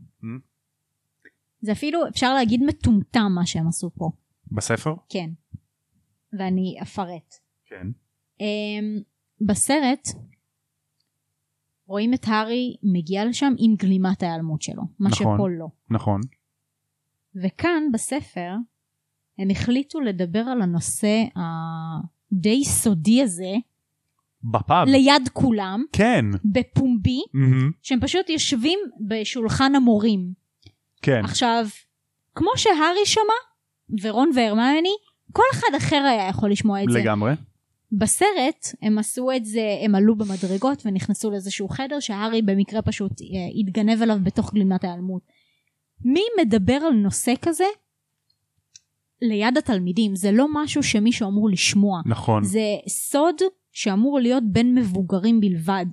זה אפילו אפשר להגיד מטומטם מה שהם עשו פה. בספר? כן. ואני אפרט. כן. Um, בסרט רואים את הארי מגיע לשם עם גלימת ההיעלמות שלו, מה נכון. שפה לא. נכון. וכאן בספר הם החליטו לדבר על הנושא הדי סודי הזה בפאב. ליד כולם, כן. בפומבי, מהמם. שהם פשוט יושבים בשולחן המורים. כן. עכשיו, כמו שהארי שמע, ורון והרמיוני, כל אחד אחר היה יכול לשמוע את זה. לגמרי. בסרט הם עשו את זה, הם עלו במדרגות ונכנסו לאיזשהו חדר שהארי במקרה פשוט אה, התגנב אליו בתוך גלימת ההיעלמות. מי מדבר על נושא כזה ליד התלמידים? זה לא משהו שמישהו אמור לשמוע. נכון. זה סוד שאמור להיות בין מבוגרים בלבד.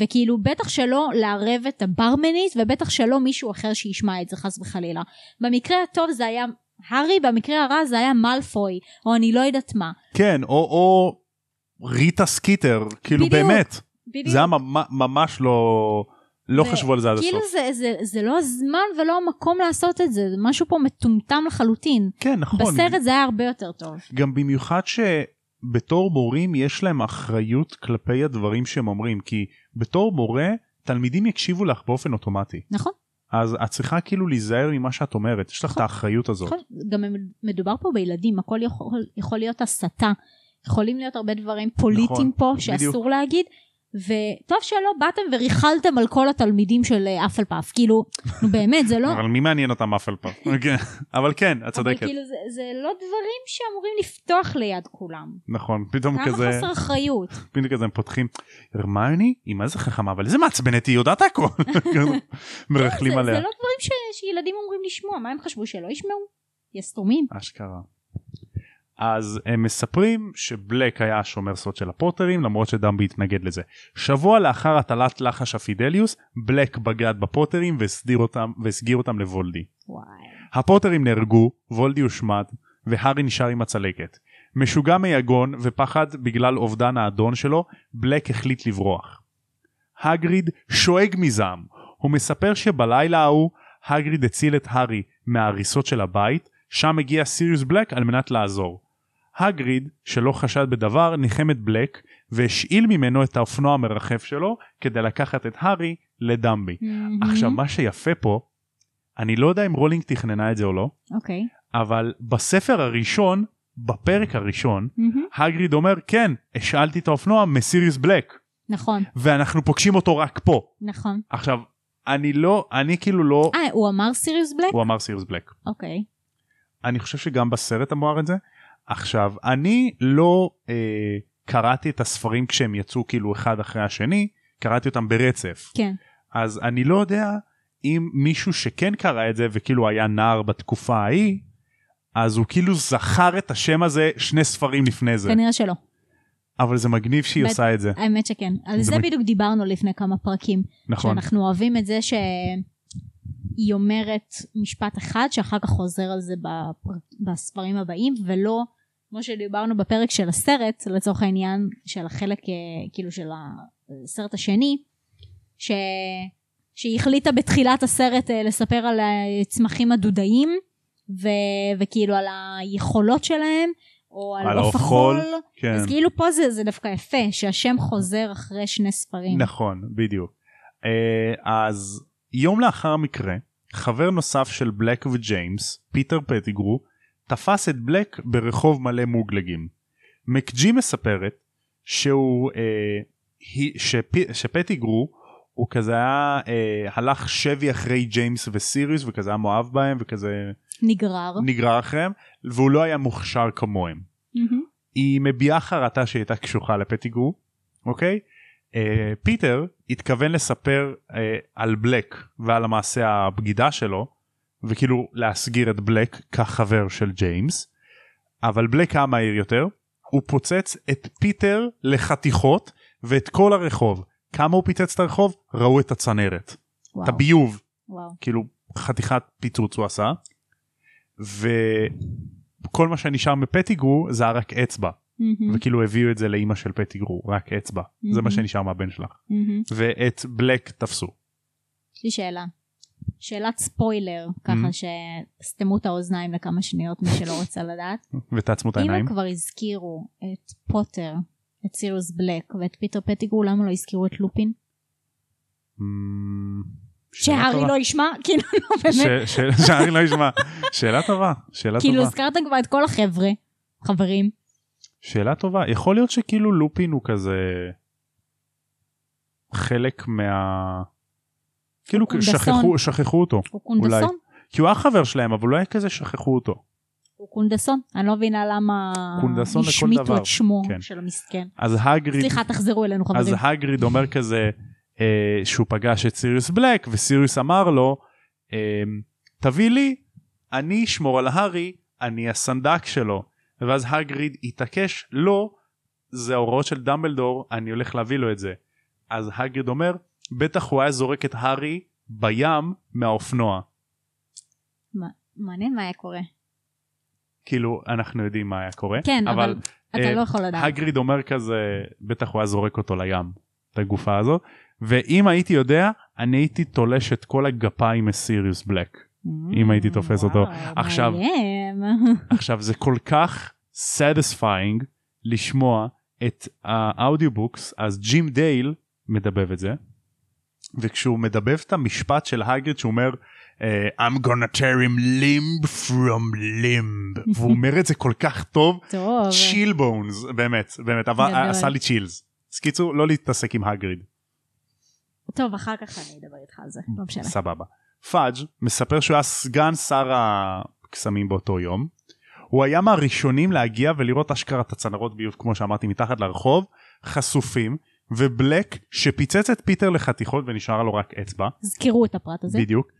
וכאילו בטח שלא לערב את הברמנית ובטח שלא מישהו אחר שישמע את זה חס וחלילה. במקרה הטוב זה היה הארי, במקרה הרע זה היה מאלפוי, או אני לא יודעת מה. כן, או, או ריטה סקיטר, כאילו בדיוק. באמת. בדיוק. זה היה ממ- ממש לא... לא ו- חשבו על זה עד כאילו הסוף. זה, זה, זה לא הזמן ולא המקום לעשות את זה, זה משהו פה מטומטם לחלוטין. כן, נכון. בסרט זה היה הרבה יותר טוב. גם במיוחד שבתור מורים יש להם אחריות כלפי הדברים שהם אומרים, כי בתור מורה תלמידים יקשיבו לך באופן אוטומטי. נכון? אז את צריכה כאילו להיזהר ממה שאת אומרת, יש לך את נכון. האחריות הזאת. נכון. גם מדובר פה בילדים, הכל יכול, יכול להיות הסתה. יכולים להיות הרבה דברים פוליטיים נכון, פה בדיוק. שאסור להגיד. וטוב שלא באתם וריכלתם על כל התלמידים של אה, אפלפף, כאילו, נו באמת, זה לא, אבל מי מעניין אותם אפלפף? *laughs* כן. אבל כן, את אבל צודקת. כאילו זה, זה לא דברים שאמורים לפתוח ליד כולם. נכון, פתאום כמה כזה, חסר אחריות. *laughs* פתאום כזה הם פותחים, הרמיוני היא מה זה חכמה, אבל איזה מעצבנת היא יודעת הכל. *laughs* מרכלים זה, עליה. זה לא דברים שילדים אומרים לשמוע, מה הם חשבו שלא ישמעו? יסתומים. אשכרה. אז הם מספרים שבלק היה השומר סוד של הפוטרים למרות שדמבי התנגד לזה. שבוע לאחר הטלת לחש הפידליוס בלק בגד בפוטרים והסדיר אותם והסגיר אותם לוולדי. וואי. הפוטרים נהרגו, וולדי הושמד והארי נשאר עם הצלקת. משוגע מיגון ופחד בגלל אובדן האדון שלו, בלק החליט לברוח. הגריד שואג מזעם. הוא מספר שבלילה ההוא הגריד הציל את הארי מההריסות של הבית, שם הגיע סיריוס בלק על מנת לעזור. הגריד, שלא חשד בדבר, ניחם את בלק והשאיל ממנו את האופנוע המרחף שלו כדי לקחת את הארי לדמבי. עכשיו מה שיפה פה, אני לא יודע אם רולינג תכננה את זה או לא, אוקיי. אבל בספר הראשון, בפרק הראשון, מהמם. הגריד אומר כן, השאלתי את האופנוע מסיריוס בלק, נכון, ואנחנו פוגשים אותו רק פה. נכון. עכשיו, אני לא, אני כאילו לא, אה, הוא אמר סיריוס בלק? הוא אמר סיריוס בלק. אוקיי. אני חושב שגם בסרט אמר את זה. עכשיו, אני לא אה, קראתי את הספרים כשהם יצאו כאילו אחד אחרי השני, קראתי אותם ברצף. כן. אז אני לא יודע אם מישהו שכן קרא את זה וכאילו היה נער בתקופה ההיא, אז הוא כאילו זכר את השם הזה שני ספרים לפני זה. כנראה שלא. אבל זה מגניב שהיא בט- עושה את זה. האמת שכן. על זה זה בדיוק דיברנו לפני כמה פרקים. נכון. שאנחנו אוהבים את זה שהיא אומרת משפט אחד שאחר כך חוזר על זה בפר... בספרים הבאים ולא כמו שדיברנו בפרק של הסרט לצורך העניין של החלק אה, כאילו של הסרט השני ש... שהיא החליטה בתחילת הסרט אה, לספר על הצמחים הדודאים ו... וכאילו על היכולות שלהם או על, על עוף עוף חול, החול כן. אז כאילו פה זה, זה דווקא יפה שהשם חוזר אחרי שני ספרים נכון, בדיוק. אה, אז יום לאחר המקרה, חבר נוסף של בלק וג'יימס, פיטר פטיגרו, תפס את בלק ברחוב מלא מוגלגים. מקג'י מספרת שהוא, אה, היא, שפ, שפטיגרו הוא כזה היה, אה, הלך שבי אחרי ג'יימס וסיריוס וכזה היה מאוהב בהם וכזה נגרר נגרר אחריהם והוא לא היה מוכשר כמוהם. מהמם. היא מביעה חרטה שהיא הייתה קשוחה לפטיגרו, אוקיי? אה, פיטר התכוון לספר אה, על בלק ועל המעשה הבגידה שלו, וכאילו להסגיר את בלק כחבר של ג'יימס, אבל בלק היה מהיר יותר, הוא פוצץ את פיטר לחתיכות ואת כל הרחוב. כמה הוא פיצץ את הרחוב? ראו את הצנרת, וואו, את הביוב, וואו. כאילו חתיכת פיצוץ הוא עשה. וכל מה שנשאר מפטיגרו זה היה רק אצבע. מהמם, וכאילו הביאו את זה לאימא של פטיגרו רק אצבע זה מה שנשאר מהבן שלך מהמם. ואת בלק תפסו יש לי שאלה. שאלת ספוילר, ככה Mhm. שסתמו את האוזניים לכמה שניות, מי שלא רוצה לדעת. *laughs* ותעצמו את אם העיניים הם כבר הזכירו את פוטר, את סיריוס בלק ואת פיטר פטיגרו, למה לא הזכירו את לופין? שאלה שהארי. לא ישמע? *laughs* כאילו, לא באמת. שהארי לא ישמע. שאלה טובה, שאלה *laughs* כאילו טובה. הזכרתם כבר את כל החבר'ה, חברים. שאלה טובה. יכול להיות שכאילו לופין הוא כזה חלק מה... כאילו קונדסון. שכחו, שכחו אותו. הוא קונדסון? כי הוא היה חבר שלהם אבל אולי כזה שכחו אותו. הוא קונדסון? אני לא מבינה למה השמיטו. את שמו כן. של המסכן. אז הגריד, סליחה, תחזרו אלינו אז חברים. הגריד אומר כזה אה, שהוא פגש את סיריוס בלק וסיריוס אמר לו אה, תביא לי אני אשמור על הארי אני הסנדק שלו ואז הגריד התעקש לא זה ההוראות של דמבלדור אני הולך להביא לו את זה אז הגריד אומר בטח הוא היה זורק את הארי בים מהאופנוע מעניין מה היה קורה. כאילו אנחנו יודעים מה היה קורה כן, אבל אבל אתה אה, לא יכול לדעת. הגריד אומר כזה בטח הוא היה זורק אותו לים את הגופה הזאת ואם הייתי יודע אני הייתי תולש את כל הגפיים מסיריוס בלק אם הייתי תופס אותו. וואו, עכשיו- מאיים. *laughs* עכשיו זה כל כך satisfying לשמוע את ה audiobooks אז ג'ים דייל מדבב את זה וכשהוא מדבב את המשפט של הגריד שהוא אומר אה, I'm gonna tear him limb from limb *laughs* והוא אומר את זה כל כך טוב. chill bones באמת באמת אבל. עשה לי chills. אז קיצור לא להתעסק עם הגריד טוב, אחר כך אני אדבר איתך על זה. לא משנה. סבבה. פאג' מספר שהוא היה סגן שר הקסמים באותו יום. הוא היה מהראשונים להגיע ולראות אשכרה את הצנרות ביוב כמו שאמרתי מתחת לרחוב חשופים ובלק שפיצץ את פיטר לחתיכות ונשארה לו רק אצבע זכרו את הפרט הזה. בדיוק.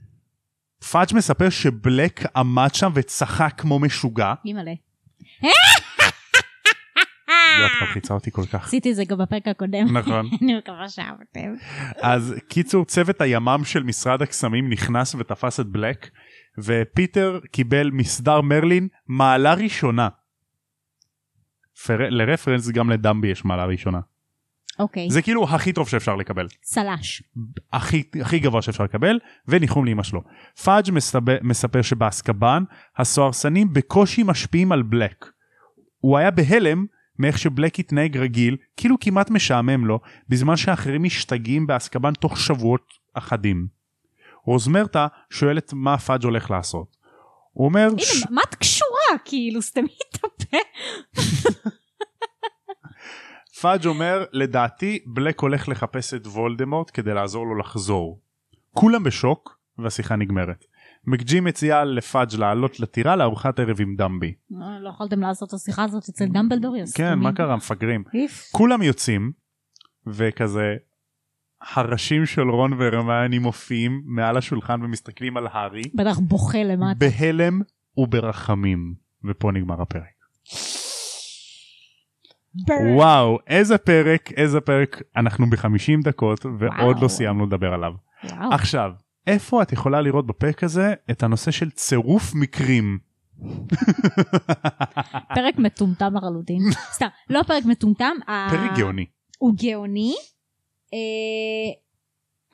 פאג' מספר שבלק עמד שם וצחק כמו משוגע. אימא'לה. את מלחיצה אותי כל כך. עשיתי את זה גם בפרק הקודם. נכון. *laughs* אני מקווה שאהבתם. אז קיצור צוות הימ"מ של משרד הקסמים נכנס ותפס את בלק ופיטר קיבל מסדר מרלין מעלה ראשונה. פר... ל reference גם לדמבי יש מעלה ראשונה. אוקיי. זה כאילו הכי טוב שאפשר לקבל. צל"ש. הכי, הכי גבוה שאפשר לקבל וניחום לאמא שלו. פאג' מספר, מספר שבאסקבן הסוהרסנים בקושי משפיעים על בלק. הוא היה בהלם מאיך שבלק התנהג רגיל כאילו כמעט משעמם לו בזמן שאחרים משתגעים באסקבן תוך שבועות אחדים. רוזמרטה שואלת מה פאג' הולך לעשות. הוא אומר ש... הנה, מה את קשורה? כאילו, סתמי את הפה. *laughs* פאג' אומר לדעתי בלק הולך לחפש את וולדמורט כדי לעזור לו לחזור. כולם בשוק והשיחה נגמרת. מקג'י מציעה לפאג' לעלות לטירה לארוחת ערב עם דמבי. אה, לא יכולתם לעשות את השיחה הזאת אצל דמבלדור? כן. מה קרה מפגרים. כולם יוצאים וכזה הראשים של רון והרמיוני מופיעים מעל השולחן ומסתכלים על הארי בטח בוכה למטה. בהלם וברחמים ופה נגמר הפרק. וואו איזה פרק איזה פרק אנחנו בחמישים דקות ועוד וואו. לא סיימנו לדבר עליו. וואו. עכשיו איפה את יכולה לראות בפרק הזה את הנושא של צירוף מקרים. *laughs* פרק מטומטם לחלוטין. *laughs* סתם, לא פרק מטומטם. פרק גאוני. הוא גאוני, אה,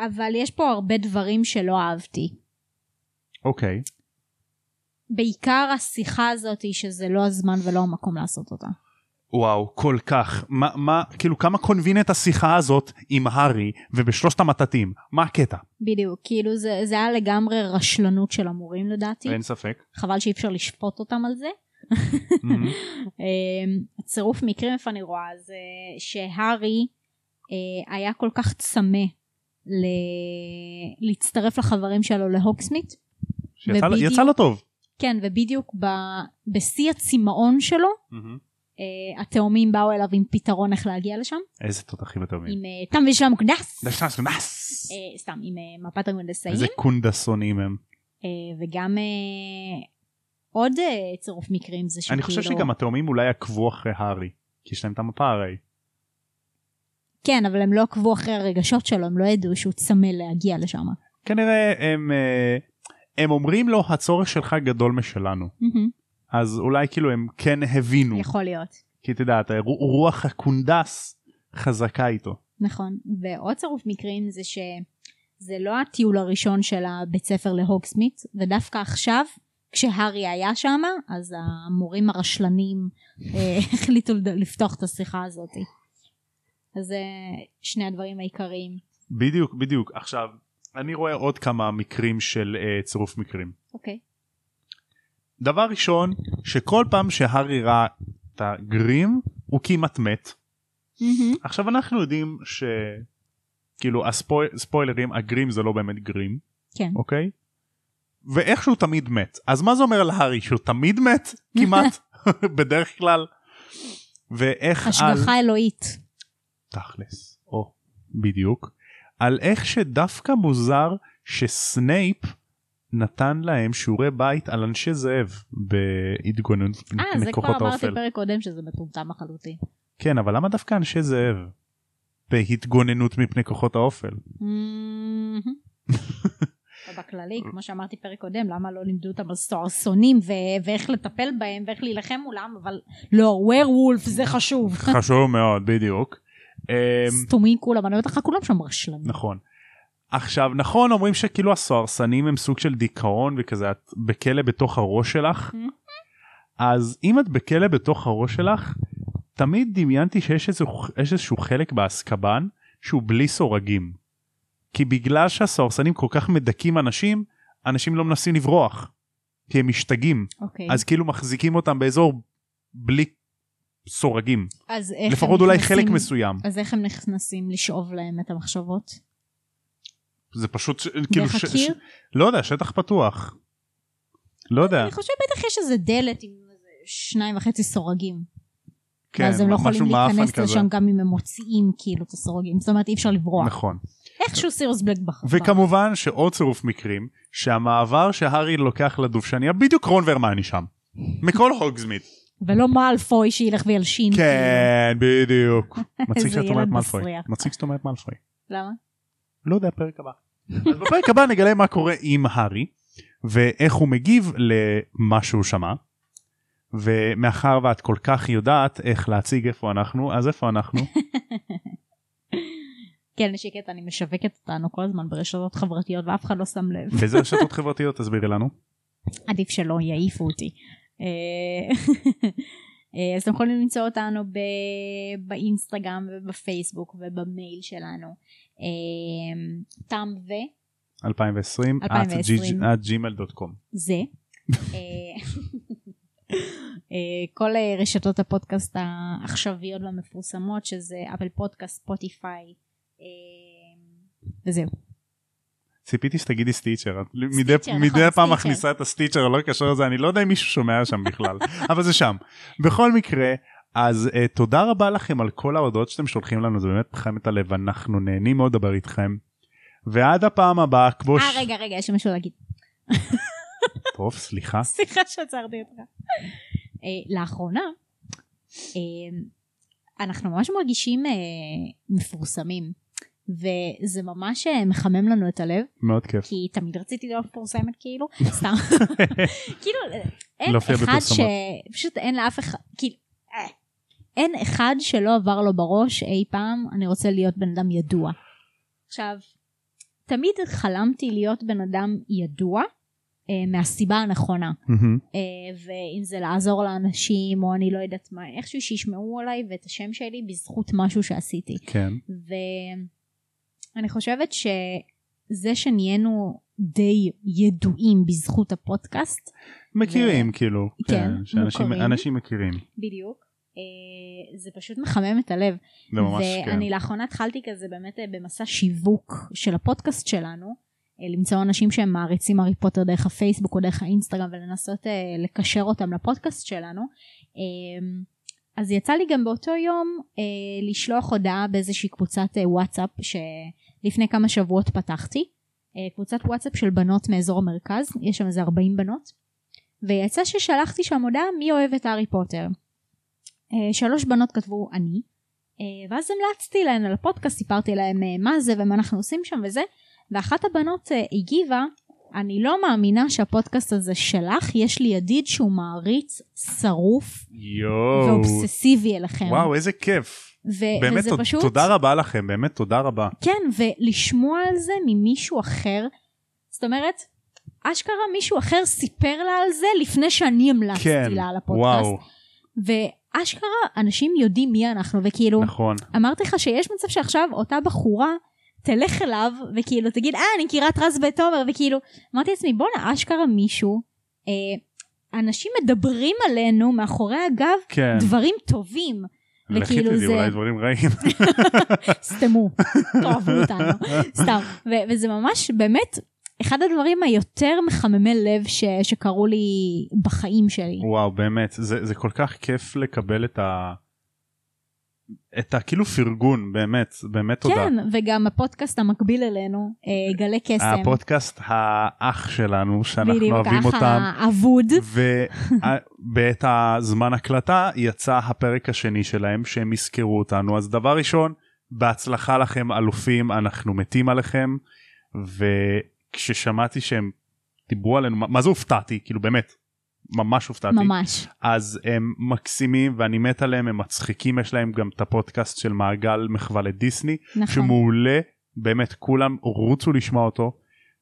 אבל יש פה הרבה דברים שלא אהבתי. אוקיי. בעיקר השיחה הזאת שזה לא הזמן ולא המקום לעשות אותה. וואו כל כך מה מה כאילו כמה קונבינט השיחה הזאת עם הארי ובשלושת המטאטים מה הקטע בדיוק, כאילו זה, זה היה לגמרי רשלנות של המורים לדעתי. אין ספק. חבל שאי אפשר לשפוט אותם על זה. *laughs* אה, צירוף מקרים איפה אני רואה זה שהארי אה, היה כל כך צמא ל... להצטרף לחברים שלו להוקסמית. שיצא לו- ובדיוק- יצא לו טוב. כן, ובדיוק ב... בשיא הצמאון שלו. אה, התאומים באו אליו עם פתרון איך להגיע לשם, איזה תותחים אטומים. עם אה, תם דשנס קונדס. אה, סתם, עם אה, מפת המונדסאים, איזה קונדסונים הם. אה, וגם אה, עוד אה, צירוף מקרים זה אני חושב שכאילו- שגם התאומים אולי עקבו אחרי הארי. כי יש להם את המפה הרי. כן, אבל הם לא עקבו אחרי הרגשות שלו, הם לא ידעו שהוא צמא להגיע לשם. כנראה הם הם אומרים לו הצורך שלך גדול משלנו. מהמם, אז אולי כאילו הם כן הבינו. יכול להיות. כי את יודעת רוח הקונדס חזקה איתו. נכון, ועוד צירוף מקרים זה שזה לא הטיול הראשון של הבית ספר להוגסמית, ודווקא עכשיו, כשהארי היה שם, אז המורים הרשלנים אה, *laughs* החליטו לפתוח את השיחה הזאת. אז זה שני הדברים העיקריים. בדיוק בדיוק עכשיו אני רואה עוד כמה מקרים של uh, צירוף מקרים. אוקיי. דבר ראשון שכל פעם שהארי ראה את הגרים הוא כמעט מת. עכשיו אנחנו יודעים שכאילו הספוילרים הגרים זה לא באמת גרים כן. אוקיי? ואיכשהו תמיד מת אז מה זה אומר על הארי שהוא תמיד מת כמעט *laughs* *laughs* בדרך כלל. ואיך על השגחה אלוהית. תכלס או בדיוק על איך שדווקא מוזר שסנייפ נתן להם שיעורי בית על אנשי זאב בהתגוננות אה, זה כבר אמרתי האופל. פרק קודם שזה מטומטם לחלוטין. כן אבל למה דווקא אנשי זאב? בהתגוננות מפני כוחות האופל. מהמם. *laughs* ובכללי, כמו שאמרתי פרק קודם, למה לא לימדו אותם על סוהרסונים ואיך לטפל בהם ואיך להילחם מולם, אבל לא, ווירוולף זה חשוב. חשוב מאוד בדיוק. *laughs* אמ, סתומים כולם, אני אומרת לך, כולם שם רשלנים. נכון. עכשיו נכון אומרים שכאילו הסוהרסנים הם סוג של דיכאון וכזה את בכלא בתוך הראש שלך. אז אם את בכלא בתוך הראש שלך תמיד דמיינתי שיש איזשהו, איזשהו חלק באסקבן שהוא בלי סורגים. כי בגלל שהסוהרסנים כל כך מדכאים אנשים אנשים לא מנסים לברוח. כי הם משתגעים אוקיי. אז כאילו מחזיקים אותם באזור בלי סורגים אז איך לפחות אולי נכנסים- חלק מסוים אז איך הם נכנסים לשאוב להם את המחשבות? זה פשוט ש- כאילו ש-? ש- לא יודע שטח פתוח. לא יודע. אני חושבת בטח יש איזה דלת עם שניים וחצי סורגים. כן, ואז הם לא יכולים להיכנס. לשם גם אם הם מוציאים כאילו את הסורגים. זאת אומרת אי אפשר לברוח. נכון. איכשהו סירוס בלק בחר. וכמובן שעוד צירוף מקרים שהמעבר שהארי לוקח לדובשניה בדיוק רון והרמני שם. מכל הוגזמית. ולא מאלפוי שילך וילשין. כאילו. כן בדיוק. *laughs* מצחיק שאת אומרת מאלפוי. מצחיק שאת אומרת מאלפוי. למה? לא יודע פרק הבא. אז בפרק הבא נגלה מה קורה עם הארי ואיך הוא מגיב למה שהוא שמע. ומאחר ואת כל כך יודעת איך להציג איפה אנחנו אז איפה אנחנו *laughs* כן, נשיקת, אני משווקת אותנו כל הזמן ברשתות חברתיות ואף אחד לא שם לב. באיזה רשתות חברתיות תסבירי לנו. עדיף שלא יעיפו אותי. אה, *laughs* אה, אז אתם יכולים למצוא אותנו ב- באינסטגרם ובפייסבוק ובמייל שלנו. אה, תם ו... 2020 2020. at gmail.com. זה. אה, אה, כל אה, רשתות הפודקאסט העכשוויות והמפורסמות שזה אפל פודקאסט, ספוטיפיי וזהו. ציפיתי שתגידי סטיצ'ר את מדי, נכון, מדי פעם סטיצ'ר. מכניסה את הסטיצ'ר הלא קשור לזה אני לא יודע אם מישהו שומע שם בכלל אבל זה שם בכל מקרה אז uh, תודה רבה לכם על כל ההודעות שאתם שולחים לנו זה באמת מחמם את הלב אנחנו נהנים מאוד לדבר איתכם ועד הפעם הבאה כמו אה רגע רגע יש לי משהו להגיד. טוב סליחה *laughs* סליחה שעצרתי אותך. אה, לאחרונה אה, אנחנו ממש מרגישים מפורסמים וזה ממש מחמם לנו את הלב מאוד כיף כי תמיד רציתי להיות מפורסמת כאילו *laughs* סתם *laughs* כאילו אין אחד. ש... פשוט אין לאף אחד כאילו אין אחד שלא עבר לו בראש אי פעם אני רוצה להיות בן אדם ידוע. עכשיו תמיד חלמתי להיות בן אדם ידוע אה, מהסיבה הנכונה מהמם. אה, ואם זה לעזור לאנשים או אני לא יודעת מה איכשהו שישמעו עליי ואת השם שלי בזכות משהו שעשיתי כן ואני חושבת שזה שנהיינו די ידועים בזכות הפודקאסט מכירים כאילו כן, שאנשים מוכרים. אנשים מכירים בדיוק זה פשוט מחמם את הלב. זה ממש כן. ואני לאחרונה התחלתי כזה באמת אה, במסע שיווק של הפודקאסט שלנו אה, למצוא אנשים שהם מעריצים הארי פוטר דרך הפייסבוק או דרך האינסטגרם ולנסות אה, לקשר אותם לפודקאסט שלנו. אה, אז יצא לי גם באותו יום אה, לשלוח הודעה באיזושהי קבוצת אה, וואטסאפ שלפני כמה שבועות פתחתי. אה, קבוצת וואטסאפ של בנות מאזור המרכז יש שם איזה 40 בנות. ויצא ששלחתי שם הודעה מי אוהב את הארי פוטר? אה, שלוש בנות כתבו אני. אה, ואז המלצתי להן על הפודקאסט סיפרתי להם אה, מה זה ומה אנחנו עושים שם וזה ואחת הבנות אה, הגיבה אני לא מאמינה שהפודקאסט הזה שלך יש לי ידיד שהוא מעריץ שרוף יואו. ואובססיבי אליכם. וואו איזה כיף. ו- באמת וזה פשוט תודה רבה לכם באמת תודה רבה. כן ולשמוע על זה ממישהו אחר זאת אומרת אשכרה מישהו אחר סיפר לה על זה לפני שאני המלצתי כן לה על הפודקאסט. וואו ואשכרה אנשים יודעים מי אנחנו וכאילו נכון אמרתי לך שיש מצב שעכשיו אותה בחורה תלך אליו וכאילו תגיד אה אני מכירה את רז ותומר וכאילו אמרתי לעצמי בואנה אשכרה מישהו אה, אנשים מדברים עלינו מאחורי הגב כן. דברים טובים לכי וכאילו תדעי, זה- אולי דברים רעים. *laughs* סתמו, תאהבו אותנו, סתם. וזה ממש באמת אחד הדברים היותר מחממי לב ש- שקרו לי בחיים שלי. וואו באמת זה זה כל כך כיף לקבל את ה... את הכאילו פרגון באמת באמת תודה. כן, וגם הפודקאסט המקביל אלינו, אה, גלי קסם. הפודקאסט האח שלנו שאנחנו בדיוק, אוהבים האח אותם האבוד. ובעת הזמן הקלטה יצא הפרק השני שלהם שהם יזכרו אותנו אז דבר ראשון בהצלחה לכם אלופים אנחנו מתים עליכם וכששמעתי שהם דיברו עלינו מה מה זה הופתעתי כאילו באמת ממש הופתעתי ממש. אז הם מקסימים ואני מת עליהם הם מצחיקים יש להם גם את הפודקאסט של מעגל מחווה לדיסני נכון. שמעולה באמת כולם רוצו לשמוע אותו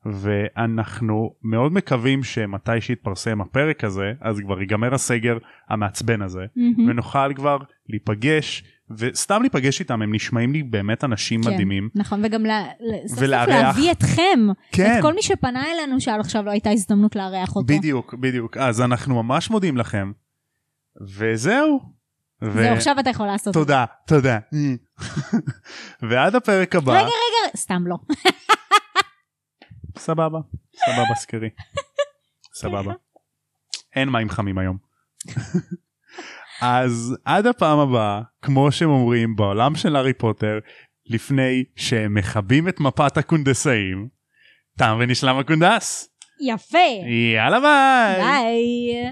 ואנחנו מאוד מקווים שמתי שיתפרסם הפרק הזה אז כבר ייגמר הסגר המעצבן הזה מהמם. ונוכל כבר להיפגש וסתם להיפגש איתם הם נשמעים לי באמת אנשים כן, מדהימים נכון, וגם לה- סוף סוף ולארח. להביא אתכם, כן את כל מי שפנה אלינו שעד עכשיו לא הייתה הזדמנות לארח אותו. בדיוק בדיוק אז אנחנו ממש מודים לכם וזהו. ו- זהו, עכשיו אתה יכול לעשות. תודה תודה *laughs* ועד הפרק הבא רגע, רגע, סתם לא. סבבה סבבה scary *laughs* סבבה אין מים חמים היום *laughs* אז עד הפעם הבאה כמו שהם אומרים בעולם של הארי פוטר לפני שהם מכבים את מפת הקונדסאים תם ונשלם הקונדס יפה. יאללה ביי ביי.